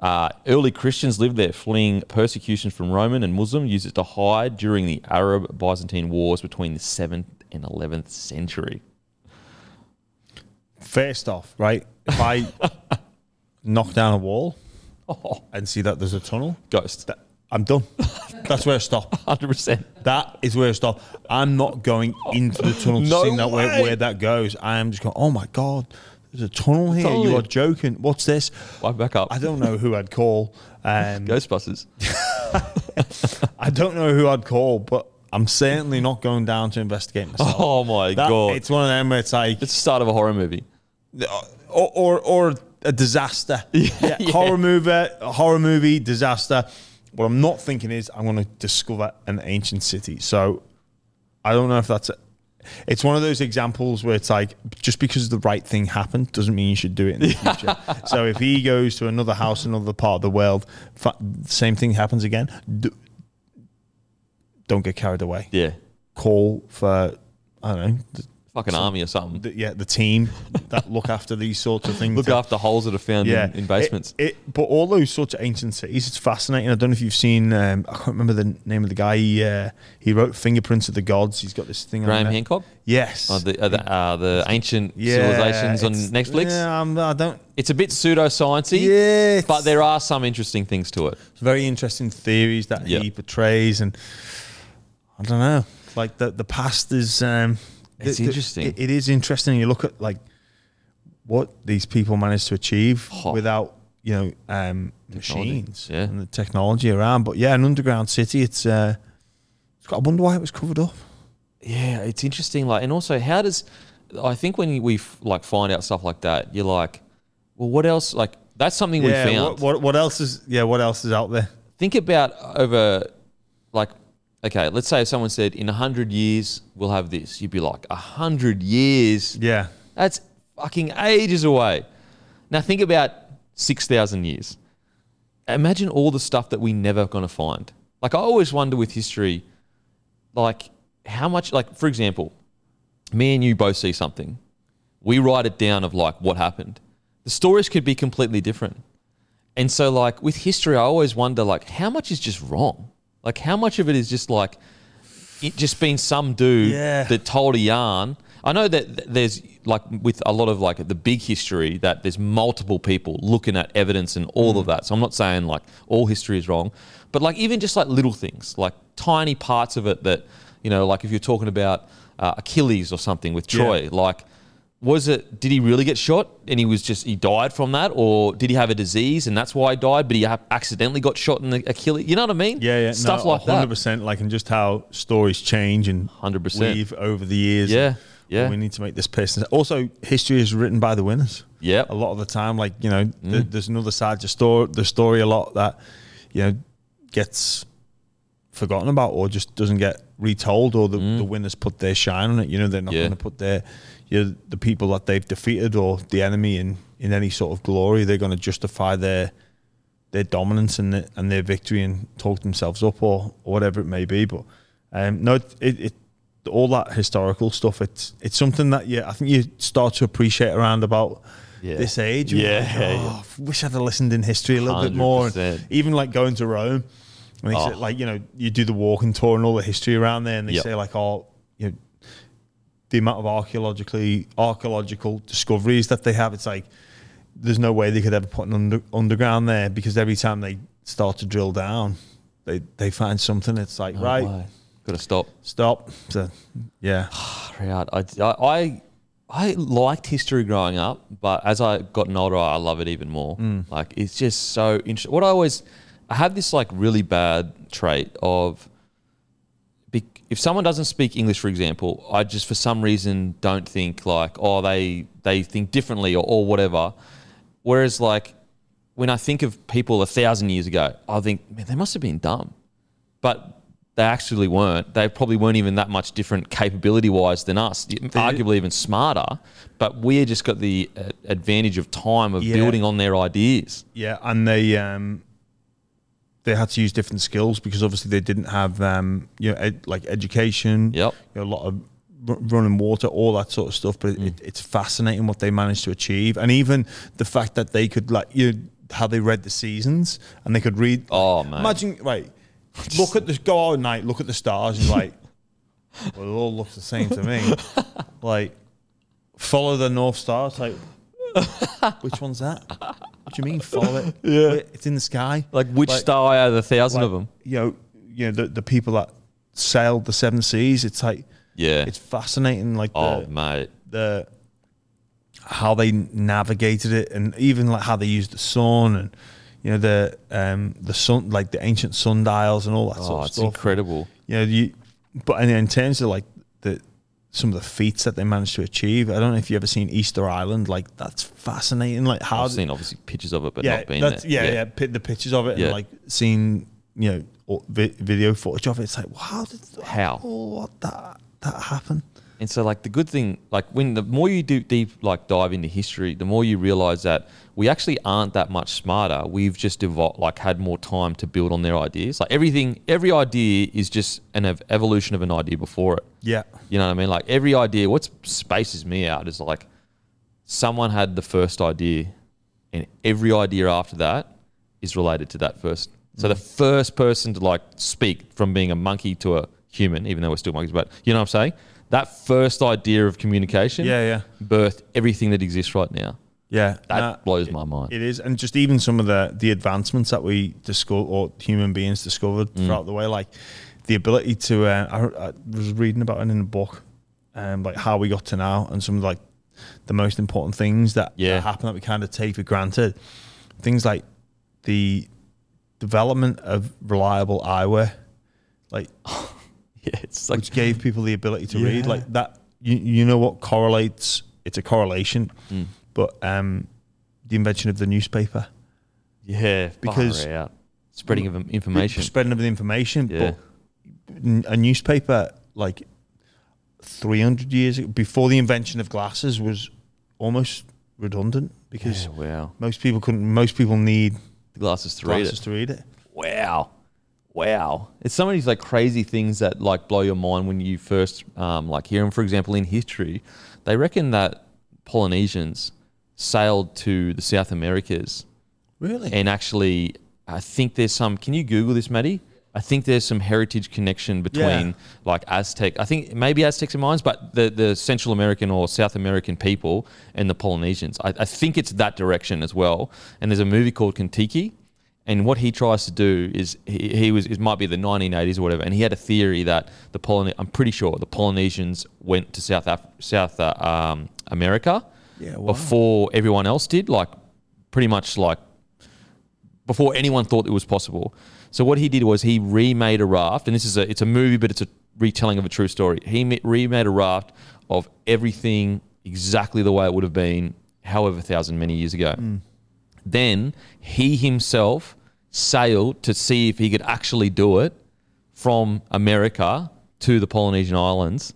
Speaker 1: Uh, early Christians lived there, fleeing persecution from Roman and Muslim, used it to hide during the Arab Byzantine wars between the 7th and 11th century.
Speaker 3: First off, right, if I knock down a wall
Speaker 1: Oh,
Speaker 3: and see that there's a tunnel,
Speaker 1: ghost.
Speaker 3: that, I'm done. That's where I stop.
Speaker 1: 100%.
Speaker 3: That is where I stop. I'm not going into the tunnel to
Speaker 1: No
Speaker 3: see that where, where that goes. I am just going, oh my God, there's a tunnel here.
Speaker 1: Tunnel
Speaker 3: you are joking. What's this?
Speaker 1: Why back up?
Speaker 3: I don't know who I'd call. Um,
Speaker 1: Ghostbusters.
Speaker 3: I don't know who I'd call, but I'm certainly not going down to investigate myself.
Speaker 1: Oh my
Speaker 3: That-
Speaker 1: God.
Speaker 3: It's one of them where it's like,
Speaker 1: It's the start of a horror movie.
Speaker 3: or, or, or a disaster. Yeah, Horror movie, horror movie, disaster. What I'm not thinking is I'm going to discover an ancient city. So I don't know if that's. It's one of those examples where it's like just because the right thing happened doesn't mean you should do it in the future. so if he goes to another house in another part of the world, fa- same thing happens again. D- don't get carried away.
Speaker 1: Yeah.
Speaker 3: Call for I don't know.
Speaker 1: Fucking army or something.
Speaker 3: the, yeah, the team that look after these sorts of things.
Speaker 1: Look after holes that are found in, in basements.
Speaker 3: It, it- but all those sorts of ancient cities, it's fascinating. I don't know if you've seen. Um, I can't remember the name of the guy. He, uh, he wrote Fingerprints of the Gods. He's got this thing.
Speaker 1: Graham
Speaker 3: on.
Speaker 1: Hancock?
Speaker 3: Yes.
Speaker 1: Uh, the, uh, the, uh, the ancient
Speaker 3: Yeah,
Speaker 1: civilizations on Netflix.
Speaker 3: Yeah, I'm, I don't.
Speaker 1: It's a bit pseudosciencey,
Speaker 3: Yeah,
Speaker 1: but there are some interesting things to it.
Speaker 3: Very interesting theories that
Speaker 1: Yeah.
Speaker 3: he portrays, and I don't know. Like the the past is. Um,
Speaker 1: It's
Speaker 3: the- the-
Speaker 1: interesting.
Speaker 3: it- it is interesting. You look at like what these people managed to achieve
Speaker 1: Oh.
Speaker 3: without you know um, machines
Speaker 1: yeah.
Speaker 3: and the technology around. But yeah, an underground city. It's. Uh, it's got, I wonder why it was covered up.
Speaker 1: Yeah, it's interesting. Like, and also, how does I think when we f- like find out stuff like that, you're like, well, what else? Like, that's something
Speaker 3: yeah.
Speaker 1: we found.
Speaker 3: What, what what else is? Yeah. What else is out there?
Speaker 1: think about over like okay let's say if someone said in 100 years we'll have this you'd be like 100 years?
Speaker 3: Yeah.
Speaker 1: that's fucking ages away. Now think about 6000 years. Imagine all the stuff that we never going to find. Like i always wonder with history like how much like for example me and you both see something. We write it down of like what happened. The stories could be completely different. And so, like with history, I always wonder, like, how much is just wrong? Like, how much of it is just like it just been some dude
Speaker 3: Yeah.
Speaker 1: that told a yarn? I know that there's like with a lot of like the big history that there's multiple people looking at evidence and all of that. So I'm not saying like all history is wrong, but like even just like little things, like tiny parts of it that you know, like if you're talking about uh, Achilles or something with
Speaker 3: Yeah.
Speaker 1: Troy, like was it? Did he really get shot and he was just he died from that, or did he have a disease and that's why he died? But he ha- accidentally got shot in the Achilles. You know what I mean?
Speaker 3: Yeah, yeah,
Speaker 1: Stuff
Speaker 3: no,
Speaker 1: like
Speaker 3: hundred
Speaker 1: that.
Speaker 3: percent. Like, and just how stories change and
Speaker 1: 100%.
Speaker 3: weave over the years.
Speaker 1: Yeah, yeah.
Speaker 3: We need to make this person. Also, history is written by the winners.
Speaker 1: yeah
Speaker 3: A lot of the time, like you know, th- mm. there's another side to store the story a lot that you know gets forgotten about or just doesn't get retold or the, the mm. winners put their shine on it. You know, they're not
Speaker 1: Yeah.
Speaker 3: going to put their you know, the people that they've defeated or the enemy in in any sort of glory. They're going to justify their their dominance and the, and their victory and talk themselves up or, or whatever it may be. But um, no, it, it, it all that historical stuff. It's it's something that you I think you start to appreciate around about
Speaker 1: Yeah.
Speaker 3: this age.
Speaker 1: Yeah,
Speaker 3: like, oh, I wish I'd have listened in history a little bit more. And even like going to Rome. And they
Speaker 1: Oh.
Speaker 3: say, like you know you do the walking tour and all the history around there, and they
Speaker 1: Yep.
Speaker 3: say like oh you know the amount of archaeologically archaeological discoveries that they have. It's like there's no way they could ever put an under, underground there because every time they start to drill down, they they find something. It's like oh, right,
Speaker 1: Got to stop.
Speaker 3: stop. So yeah,
Speaker 1: out. I, I, I liked history growing up, but as I gotten older, I love it even more. Mm. Like it's just so interesting. What I always, I have this like really bad trait of, if someone doesn't speak English, for example, I just for some reason don't think like, oh, they they think differently or, or whatever. Whereas like when I think of people a thousand years ago, I think, man, they must have been dumb but they actually weren't. They probably weren't even that much different capability wise than us, arguably even smarter. But we just got the uh, advantage of time of
Speaker 3: Yeah.
Speaker 1: building on their ideas.
Speaker 3: yeah, and they um they had to use different skills because obviously they didn't have um you know ed, like education.
Speaker 1: Yep.
Speaker 3: you know, a lot of r- running water, all that sort of stuff. But
Speaker 1: Mm.
Speaker 3: it, it's fascinating what they managed to achieve, and even the fact that they could like you know, how they read the seasons and they could read.
Speaker 1: Oh, man.
Speaker 3: Imagine right, look at the go out at night, look at the stars, and like, well, it all looks the same to me. like, follow the north star. It's like, which one's that? What do you mean follow it? Yeah, it's in the sky.
Speaker 1: Like which star out of the thousand of them?
Speaker 3: You know, you know the the people that sailed the seven seas. It's like
Speaker 1: Yeah.
Speaker 3: it's fascinating. Like
Speaker 1: oh,
Speaker 3: the,
Speaker 1: mate.
Speaker 3: the how they navigated it, and even like how they used the sun, and you know the um the sun, like the ancient sundials and all that
Speaker 1: Oh,
Speaker 3: sort of
Speaker 1: it's
Speaker 3: stuff.
Speaker 1: incredible.
Speaker 3: You know, you but in, in terms of like the some of the feats that they managed to achieve, I don't know if you ever seen Easter Island. Like that's fascinating. Like how
Speaker 1: I've seen obviously pictures of it, but
Speaker 3: yeah,
Speaker 1: not been there.
Speaker 3: yeah, yeah, pi- the pictures of it
Speaker 1: Yeah.
Speaker 3: and like seeing you know video footage of it. It's like, wow, how did
Speaker 1: How?
Speaker 3: oh, what that that happened?
Speaker 1: And so, like the good thing, like when the more you do deep, like dive into history, the more you realize that we actually aren't that much smarter. We've just evolved, like had more time to build on their ideas. Like everything, every idea is just an ev- evolution of an idea before it.
Speaker 3: Yeah,
Speaker 1: You know what I mean? Like every idea, what spaces me out is like someone had the first idea, and every idea after that is related to that first. So the mm. first person to like speak from being a monkey to a human, even though we're still monkeys, but you know what I'm saying? That first idea of communication,
Speaker 3: Yeah, yeah.
Speaker 1: birthed everything that exists right now.
Speaker 3: yeah.
Speaker 1: That
Speaker 3: Nah,
Speaker 1: blows my mind.
Speaker 3: It is, and just even some of the the advancements that we discover or human beings discovered
Speaker 1: Mm.
Speaker 3: throughout the way, like the ability to. Uh, I, I was reading about it in a book, um, like how we got to now, and some of like the most important things that,
Speaker 1: Yeah.
Speaker 3: that happen that we kind of take for granted. Things like the development of reliable eyewear, like
Speaker 1: yeah, it's like
Speaker 3: which gave people the ability to read like that. You you know what correlates? It's a correlation,
Speaker 1: Mm.
Speaker 3: but um, the invention of the newspaper.
Speaker 1: yeah,
Speaker 3: Because-
Speaker 1: spreading of information.
Speaker 3: spreading of the information.
Speaker 1: Yeah.
Speaker 3: But a newspaper, like 300 years ago, before the invention of glasses, was almost redundant because
Speaker 1: Yeah, wow,
Speaker 3: most people couldn't. Most people need
Speaker 1: the glasses to read
Speaker 3: glasses
Speaker 1: it.
Speaker 3: to read it.
Speaker 1: Wow. Wow. It's some of these like crazy things that like blow your mind when you first um, like hear them. For example, in history, they reckon that Polynesians sailed to the South Americas
Speaker 3: Really?
Speaker 1: and actually, I think there's some. Can you Google this, Maddie? I think there's some heritage connection between
Speaker 3: Yeah.
Speaker 1: like Aztec. I think maybe Aztecs and Mayans, but the, the Central American or South American people and the Polynesians. I, I think it's that direction as well. And there's a movie called Kon-Tiki. And what he tries to do is he, he was it might be the 1980s or whatever, and he had a theory that the Polyne- I'm pretty sure the Polynesians went to South Af- South uh, um, America
Speaker 3: Yeah, wow.
Speaker 1: before everyone else did. Like pretty much like before anyone thought it was possible. So what he did was he remade a raft, and this is a it's a movie, but it's a retelling of a true story. He remade a raft of everything exactly the way it would have been, however thousand many years ago. Then he himself sailed to see if he could actually do it from America to the Polynesian islands,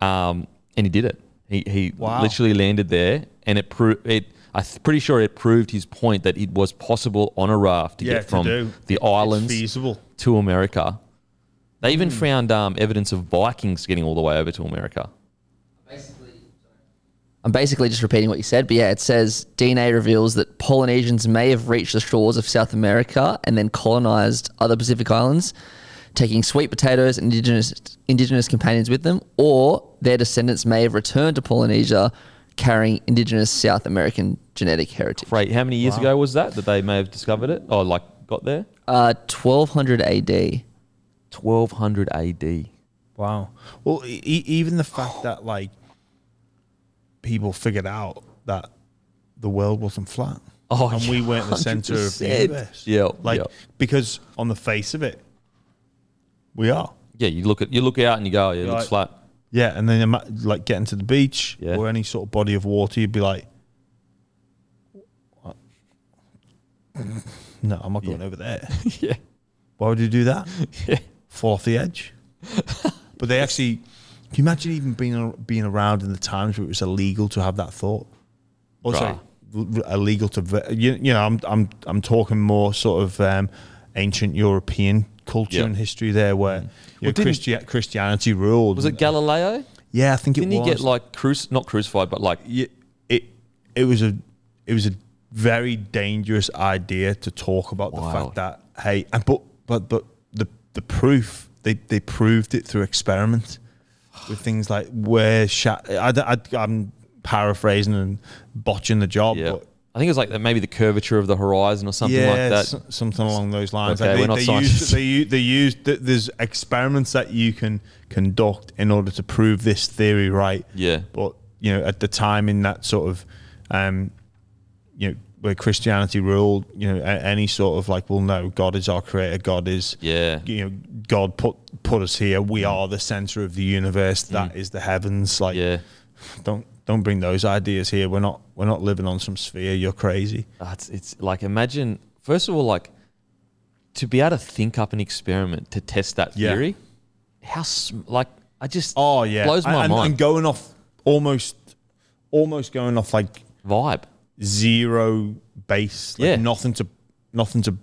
Speaker 1: um, and he did it. He, he
Speaker 3: Wow.
Speaker 1: literally landed there, and it proved it. I'm pretty sure it proved his point that it was possible on a raft to
Speaker 3: Yeah,
Speaker 1: get from
Speaker 3: do.
Speaker 1: the islands to America. They even
Speaker 3: Hmm.
Speaker 1: found um, evidence of Vikings getting all the way over to America.
Speaker 4: I'm basically just repeating what you said, but yeah, it says DNA reveals that Polynesians may have reached the shores of South America and then colonized other Pacific islands, taking sweet potatoes and indigenous indigenous companions with them, or their descendants may have returned to Polynesia carrying indigenous South American genetic heritage.
Speaker 1: Right? How many years ago was that that they may have discovered it or like got there?
Speaker 4: Uh, 1200 AD.
Speaker 1: 1200 AD.
Speaker 3: Wow. Well, e- even the fact that like people figured out that the world wasn't flat.
Speaker 1: Oh,
Speaker 3: and we weren't the center of the universe.
Speaker 1: Yeah,
Speaker 3: Like
Speaker 1: yeah.
Speaker 3: because on the face of it, we are.
Speaker 1: Yeah, you look at you look out and you go, yeah, it looks
Speaker 3: Right.
Speaker 1: flat.
Speaker 3: Yeah, and then like getting to the beach
Speaker 1: Yeah.
Speaker 3: or any sort of body of water, you'd be like, "What? "No, I'm not going over there."
Speaker 1: yeah.
Speaker 3: Why would you do that?
Speaker 1: Yeah.
Speaker 3: Fall off the edge. but they actually, can you imagine even being being around in the times where it was illegal to have that thought? Also,
Speaker 1: Right.
Speaker 3: illegal to ve- you, you know I'm I'm I'm talking more sort of um, ancient European culture
Speaker 1: Yeah.
Speaker 3: and history there where you know,
Speaker 1: Well, didn't-
Speaker 3: Christi- Christianity ruled.
Speaker 1: Was it Galileo?
Speaker 3: Yeah, I think
Speaker 1: Didn't
Speaker 3: it
Speaker 1: he get like cruci- not crucified, but like
Speaker 3: yeah, it it was a it was a very dangerous idea to talk about the fact that hey and but but but the the proof they they proved it through experiment with things like where sha- I, I, I'm paraphrasing and botching the job
Speaker 1: yeah.
Speaker 3: but
Speaker 1: I think it's like the, maybe the curvature of the horizon or something
Speaker 3: yeah,
Speaker 1: like that.
Speaker 3: something along those lines.
Speaker 1: Okay,
Speaker 3: Like
Speaker 1: we're not
Speaker 3: they, they
Speaker 1: scientists.
Speaker 3: used, they, u- they used, th- there's experiments that you can conduct in order to prove this theory right.
Speaker 1: Yeah.
Speaker 3: But, you know, at the time in that sort of, um, you know, where Christianity ruled, you know, any sort of like, well, no, God is our creator. God is,
Speaker 1: Yeah.
Speaker 3: You know, God put put us here. We are the center of the universe. That is the heavens. Like,
Speaker 1: yeah.
Speaker 3: don't don't bring those ideas here. We're not we're not living on some sphere. You're crazy.
Speaker 1: Uh, it's, it's like imagine first of all like to be able to think up an experiment to test that
Speaker 3: Yeah.
Speaker 1: theory. How sm- like I just
Speaker 3: Oh yeah,
Speaker 1: blows my
Speaker 3: and,
Speaker 1: mind.
Speaker 3: And going off almost, almost going off like
Speaker 1: Vibe.
Speaker 3: zero base. Like
Speaker 1: Yeah.
Speaker 3: nothing to, nothing to,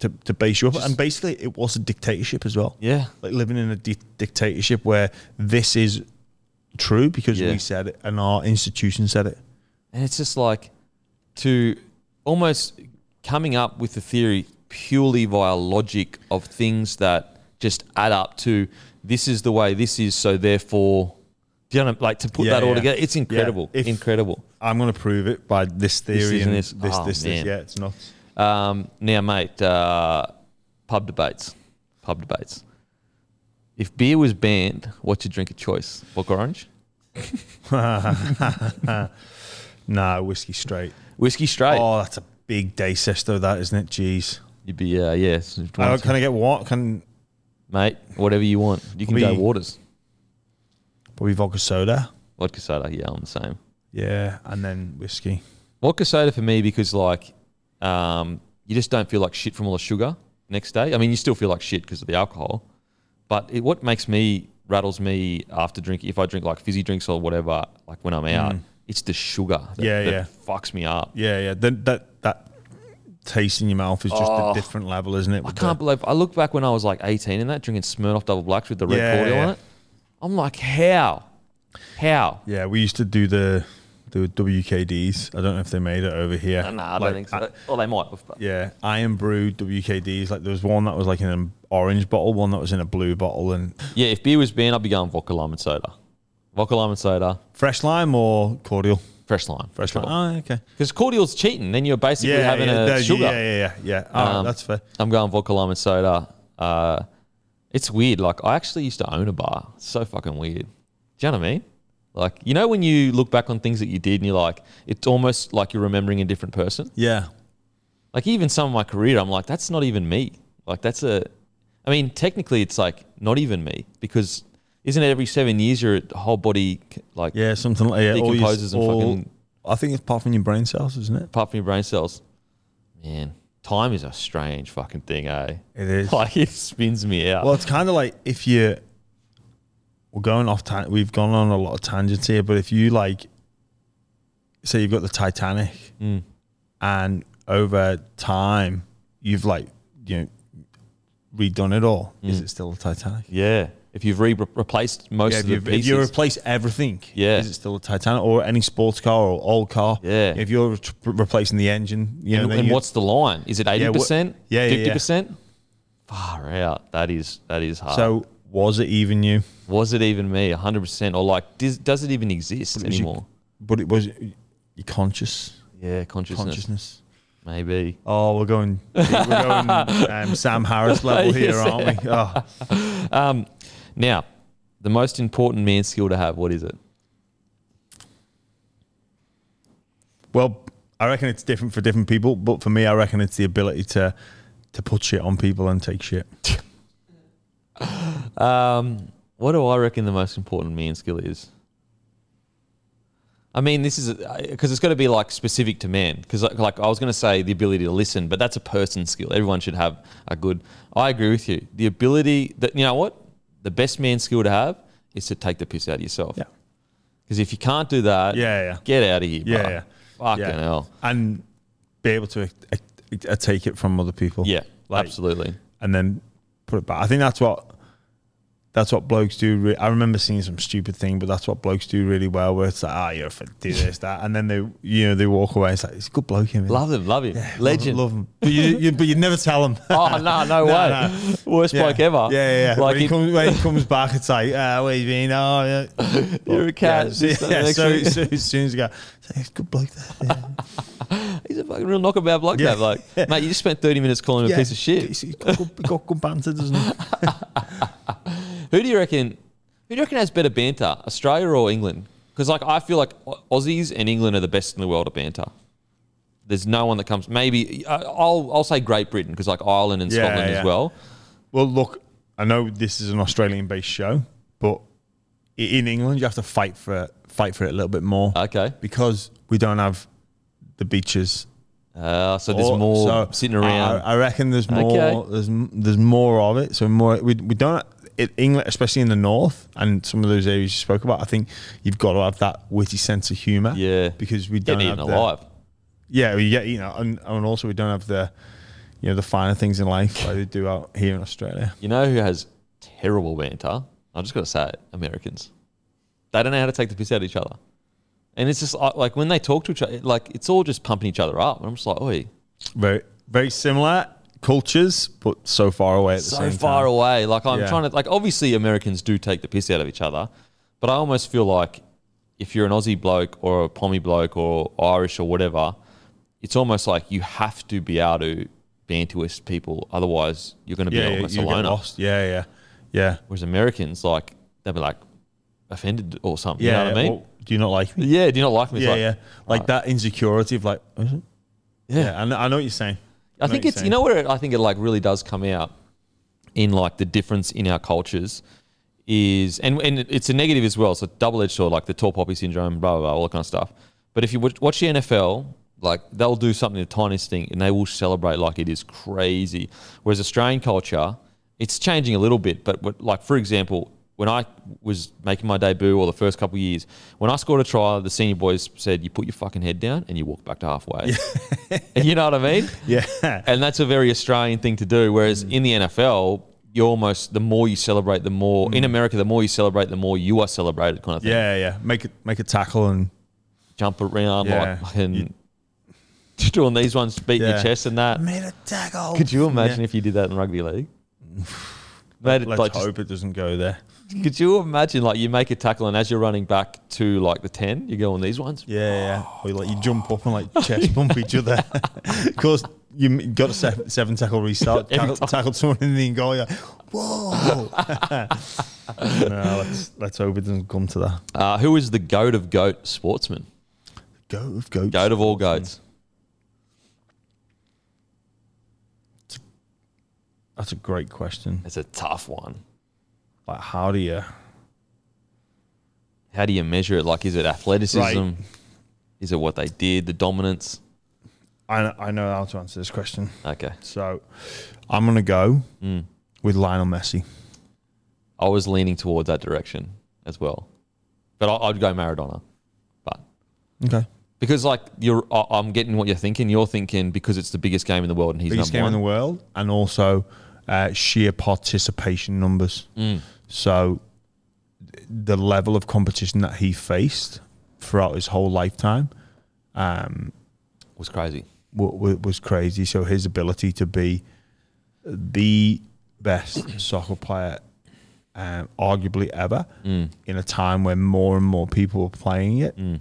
Speaker 3: to, to base you up. and basically, it was a dictatorship as well.
Speaker 1: Yeah.
Speaker 3: like living in a di- dictatorship where this is true because
Speaker 1: Yeah.
Speaker 3: we said it and our institution said it.
Speaker 1: And it's just like to almost coming up with a theory purely via logic of things that just add up to this is the way this is, so therefore, do you know, like to put
Speaker 3: Yeah,
Speaker 1: that all
Speaker 3: yeah.
Speaker 1: together? It's incredible.
Speaker 3: If-
Speaker 1: incredible.
Speaker 3: I'm going to prove it by this theory
Speaker 1: this
Speaker 3: and this,
Speaker 1: this.
Speaker 3: this,
Speaker 1: Oh,
Speaker 3: this,
Speaker 1: man.
Speaker 3: Yeah, it's nuts.
Speaker 1: Um, now, mate, uh, pub debates. Pub debates. If beer was banned, what's your drink of choice? Book orange?
Speaker 3: Nah, whiskey straight.
Speaker 1: Whiskey straight.
Speaker 3: Oh, that's a big day sister, that isn't it? Jeez.
Speaker 1: You'd be, uh, yes.
Speaker 3: Uh, can I get what? Can
Speaker 1: mate, whatever you want. You can go waters.
Speaker 3: probably vodka soda?
Speaker 1: Vodka soda, yeah, I'm the same.
Speaker 3: Yeah, and then whiskey.
Speaker 1: Vodka soda for me because like um, you just don't feel like shit from all the sugar next day. I mean, you still feel like shit because of the alcohol, but it, what makes me rattles me after drinking, if I drink like fizzy drinks or whatever, like when I'm out, it's the sugar. That,
Speaker 3: Mm. Yeah,
Speaker 1: that
Speaker 3: yeah.
Speaker 1: fucks me up.
Speaker 3: Yeah, yeah. That that that taste in your mouth is just
Speaker 1: Oh.
Speaker 3: a different level, isn't it?
Speaker 1: I can't
Speaker 3: the-
Speaker 1: believe I look back when I was like 18 and that drinking Smirnoff Double Blacks with the red
Speaker 3: Yeah,
Speaker 1: cordial
Speaker 3: yeah.
Speaker 1: on it. I'm like, how, how?
Speaker 3: Yeah, we used to do the the WKDs. I don't know if they made it over here.
Speaker 1: Nah, I don't think so.
Speaker 3: I-
Speaker 1: well, they might have. But
Speaker 3: yeah, Iron Brew WKDs. Like there was one that was like in an orange bottle, one that was in a blue bottle, and
Speaker 1: yeah, if beer was banned, I'd be going vodka lime and soda. Vodka lime and soda,
Speaker 3: fresh lime or cordial.
Speaker 1: fresh lime.
Speaker 3: Fresh lime. Oh, okay.
Speaker 1: Because cordial's cheating. Then you're basically
Speaker 3: Yeah,
Speaker 1: having
Speaker 3: yeah,
Speaker 1: a
Speaker 3: that-
Speaker 1: sugar.
Speaker 3: yeah, yeah, yeah, yeah. Right,
Speaker 1: Um,
Speaker 3: that's fair.
Speaker 1: I'm going vodka lime and soda. Uh, it's weird. Like I actually used to own a bar. It's so fucking weird. Do you know what I mean? Like you know when you look back on things that you did and you're like, it's almost like you're remembering a different person.
Speaker 3: Yeah.
Speaker 1: Like even some of my career, I'm like, that's not even me. Like that's a, I mean, technically it's like not even me because isn't it every seven years your whole body like
Speaker 3: Yeah, something like yeah, all your-
Speaker 1: Decomposes and
Speaker 3: all-
Speaker 1: fucking-
Speaker 3: I think it's apart from your brain cells, isn't it?
Speaker 1: apart from your brain cells, man, time is a strange fucking thing, eh?
Speaker 3: It is.
Speaker 1: Like it spins me out.
Speaker 3: Well, it's kind of like if you we're going off. Tan- we've gone on a lot of tangents here, but if you like, say you've got the Titanic,
Speaker 1: Mm.
Speaker 3: and over time you've like you know redone it all, is it still the Titanic?
Speaker 1: yeah, if you've re- replaced most
Speaker 3: Yeah,
Speaker 1: of the pieces,
Speaker 3: if you replace everything,
Speaker 1: Yeah.
Speaker 3: is it still a Titanic or any sports car or old car?
Speaker 1: Yeah.
Speaker 3: if you're t- replacing the engine, you know,
Speaker 1: and, and what's the line? Is it eighty percent?
Speaker 3: yeah, yeah, yeah.
Speaker 1: fifty percent. Far out. That is that is hard.
Speaker 3: so? Was it even you?
Speaker 1: Was it even me? hundred percent, or like, does, does it even exist
Speaker 3: you-
Speaker 1: anymore?
Speaker 3: But it was your conscious
Speaker 1: Yeah, consciousness,
Speaker 3: consciousness.
Speaker 1: maybe.
Speaker 3: Oh, we're going, we're going um, Sam Harris level here,
Speaker 1: Yes.
Speaker 3: aren't we? Oh,
Speaker 1: Um, now, the most important man skill to have. What is it?
Speaker 3: well, I reckon it's different for different people, but for me, I reckon it's the ability to to put shit on people and take shit.
Speaker 1: Um, what do I reckon the most important man skill is? I mean, this is because it's got to be like specific to men. Because like, like I was going to say the ability to listen, but that's a person skill. Everyone should have a good. I agree with you. The ability that you know what the best man skill to have is to take the piss out of yourself.
Speaker 3: Yeah.
Speaker 1: Because if you can't do that,
Speaker 3: Yeah, yeah.
Speaker 1: get out of here.
Speaker 3: Yeah,
Speaker 1: bro.
Speaker 3: yeah.
Speaker 1: Fucking
Speaker 3: yeah.
Speaker 1: hell.
Speaker 3: and be able to uh, uh, take it from other people.
Speaker 1: Yeah,
Speaker 3: Like-
Speaker 1: absolutely.
Speaker 3: and then put it back. I think that's what that's what blokes do. Re- I remember seeing some stupid thing, but that's what blokes do really well. Where it's like, ah, you're a do this, that, and then they, you know, they walk away. It's like, it's a good bloke, him.
Speaker 1: Love him, love him, legend.
Speaker 3: love him. But you, you but you never tell him.
Speaker 1: Oh no, no way.
Speaker 3: no.
Speaker 1: Worst
Speaker 3: Yeah.
Speaker 1: bloke ever.
Speaker 3: Yeah, yeah. yeah.
Speaker 1: Like
Speaker 3: when, he comes, when he comes back, it's like, ah, where you been? Oh, yeah.
Speaker 1: You're a cat.
Speaker 3: Yeah, yeah, so, so as soon as you go, it's like, it's a good bloke there.
Speaker 1: He's a fucking real knockabout bloke,
Speaker 3: Yeah.
Speaker 1: that bloke. Mate, you just spent 30 minutes calling him a piece of shit.
Speaker 3: He's got good, got good banter, doesn't he?
Speaker 1: Who do you reckon? Who do you reckon has better banter, Australia or England? Because like I feel like Aussies and England are the best in the world at banter. There's no one that comes. Maybe I'll I'll say Great Britain because like Ireland and
Speaker 3: Yeah,
Speaker 1: Scotland
Speaker 3: yeah.
Speaker 1: as well.
Speaker 3: Well, look, I know this is an Australian-based show, but in England you have to fight for it, fight for it a little bit more
Speaker 1: Okay,
Speaker 3: because we don't have the beaches.
Speaker 1: uh, so there's
Speaker 3: Or-
Speaker 1: more
Speaker 3: so
Speaker 1: sitting around.
Speaker 3: I, I reckon there's more.
Speaker 1: Okay.
Speaker 3: There's there's more of it. So more. We, we don't. In England, especially in the north and some of those areas you spoke about, I think you've got to have that witty sense of humour.
Speaker 1: yeah,
Speaker 3: because we don't have
Speaker 1: eaten
Speaker 3: the,
Speaker 1: alive.
Speaker 3: Yeah, we get you know, and, and also we don't have the you know the finer things in life like they do out here in Australia.
Speaker 1: You know who has terrible banter? I'm just got to say it: Americans. They don't know how to take the piss out of each other, and it's just like- like when they talk to each other, like it's all just pumping each other up. And I'm just like, oi,
Speaker 3: Very very similar cultures, but so far away at the
Speaker 1: so
Speaker 3: same
Speaker 1: far
Speaker 3: time.
Speaker 1: away. Like I'm
Speaker 3: Yeah.
Speaker 1: trying to like obviously Americans do take the piss out of each other, but I almost feel like if you're an Aussie bloke or a Pommy bloke or Irish or whatever, it's almost like you have to be able to banter with people, otherwise you're going to be
Speaker 3: Yeah, yeah,
Speaker 1: almost
Speaker 3: you
Speaker 1: a
Speaker 3: lost. Yeah, yeah, yeah.
Speaker 1: Whereas Americans, like they'll be like offended or something.
Speaker 3: Yeah,
Speaker 1: you know what I mean?
Speaker 3: well, do you not like me?
Speaker 1: yeah. Do you not like me? It's
Speaker 3: Yeah,
Speaker 1: like,
Speaker 3: yeah. Like uh, that insecurity of like?
Speaker 1: Yeah.
Speaker 3: yeah. I know, I know what you're saying.
Speaker 1: I think it's you know where it, I think it like really does come out in like the difference in our cultures is and and it's a negative as well. So double edged sword, like the tall poppy syndrome, blah blah blah, all that kind of stuff. But if you watch, watch the NFL, like they'll do something the tiniest thing and they will celebrate like it is crazy. Whereas Australian culture, it's changing a little bit. But what, like for example, when I was making my debut or the first couple of years, when I scored a try, the senior boys said, "You put your fucking head down and you walk back to halfway." Yeah. you know what I mean?
Speaker 3: Yeah.
Speaker 1: and that's a very Australian thing to do. Whereas mm. in the NFL, you almost the more you celebrate, the more in mm. America, the more you celebrate, the more you are celebrated, kind of thing.
Speaker 3: Yeah, yeah. Make it make a tackle and
Speaker 1: Jump around
Speaker 3: Yeah.
Speaker 1: like fucking
Speaker 3: You-
Speaker 1: doing these ones, beating
Speaker 3: yeah.
Speaker 1: your chest and that.
Speaker 3: made a tackle.
Speaker 1: Could you imagine
Speaker 3: Yeah.
Speaker 1: if you did that in rugby league? Mate,
Speaker 3: Let's
Speaker 1: like, just-
Speaker 3: hope it doesn't go there.
Speaker 1: Could you imagine like you make a tackle and as you're running back to like the ten, you go on these ones?
Speaker 3: Yeah, yeah. Or like you jump up and like chest bump each other. of course, you got a seven, seven tackle restart. Tackle, tackled someone in the goal. Like, whoa. no, let's let's hope it doesn't come to that.
Speaker 1: Uh, who is the goat of goat sportsman?
Speaker 3: Goat of goats.
Speaker 1: Goat of all goats.
Speaker 3: That's a great question.
Speaker 1: It's a tough one.
Speaker 3: Like, how do you?
Speaker 1: How do you measure it? Like, is it athleticism?
Speaker 3: Right.
Speaker 1: Is it what they did? The dominance?
Speaker 3: I I know how to answer this question.
Speaker 1: Okay.
Speaker 3: So, I'm gonna go
Speaker 1: Mm.
Speaker 3: with Lionel Messi.
Speaker 1: I was leaning towards that direction as well, but I- I'd go Maradona. But
Speaker 3: Okay.
Speaker 1: because like you're, I- I'm getting what you're thinking. You're thinking because it's the biggest game in the world and he's
Speaker 3: the
Speaker 1: Biggest
Speaker 3: game in the world, and also uh, sheer participation numbers.
Speaker 1: Mm.
Speaker 3: So, the level of competition that he faced throughout his whole lifetime um,
Speaker 1: was crazy.
Speaker 3: wa- was crazy. So his ability to be the best soccer player, um, arguably ever,
Speaker 1: Mm.
Speaker 3: in a time when more and more people were playing it,
Speaker 1: Mm.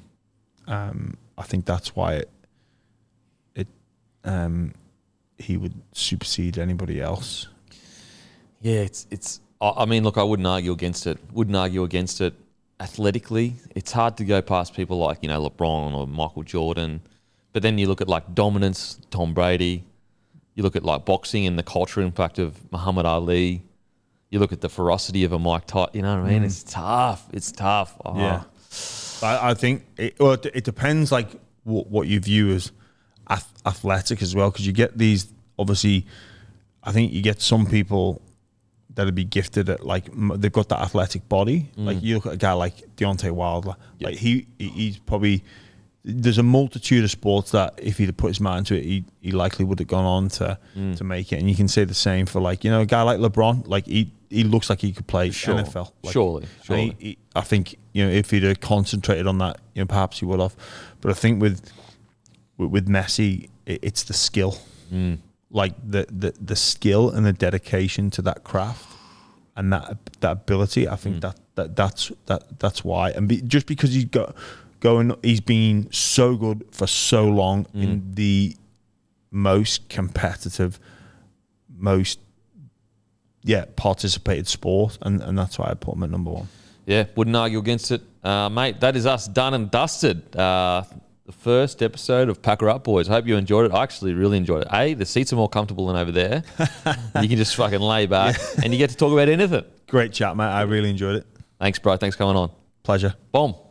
Speaker 3: um, I think that's why it, it um, he would supersede anybody else.
Speaker 1: Yeah, it's it's. I I mean, look, I wouldn't argue against it. Wouldn't argue against it. Athletically, it's hard to go past people like you know LeBron or Michael Jordan, but then you look at like dominance, Tom Brady. You look at like boxing and the cultural impact of Muhammad Ali. You look at the ferocity of a Mike Tyson. You know what I mean? Mm. It's tough. It's tough. Oh.
Speaker 3: Yeah. Uh-huh. I, I think it, well, it, it depends like what, what you view as ath- athletic as well, because you get these obviously. I think you get some people that'd be gifted at like m- they've got that athletic body. Like you look at a guy like Deontay Wilder, like he he- he's probably there's a multitude of sports that if he'd have put his mind to it, he, he likely would have gone on to to make it. And you can say the same for like you know a guy like LeBron, like he he looks like he could play
Speaker 1: Sure.
Speaker 3: NFL. Like,
Speaker 1: Surely, surely.
Speaker 3: he- he- I think you know if he'd have concentrated on that, you know, perhaps he would have. But I think with with, with Messi, it, it's the skill,
Speaker 1: Mm.
Speaker 3: Like the, the the skill and the dedication to that craft and that that ability. I
Speaker 1: Mm.
Speaker 3: think that, that that's that that's why. And be, just because he's got going, he's been so good for so long
Speaker 1: Mm.
Speaker 3: in the most competitive, most yeah participated sport, and and that's why I put him at number one.
Speaker 1: Yeah, wouldn't argue against it. Uh, mate, that is us done and dusted. Uh, the first episode of Pack Her Up Boys. I hope you enjoyed it. I actually really enjoyed it. A, the seats are more comfortable than over there. you can just fucking lay back and you get to talk about anything.
Speaker 3: Great chat, mate. I really enjoyed it.
Speaker 1: Thanks, bro. Thanks for coming on.
Speaker 3: Pleasure.
Speaker 1: Boom.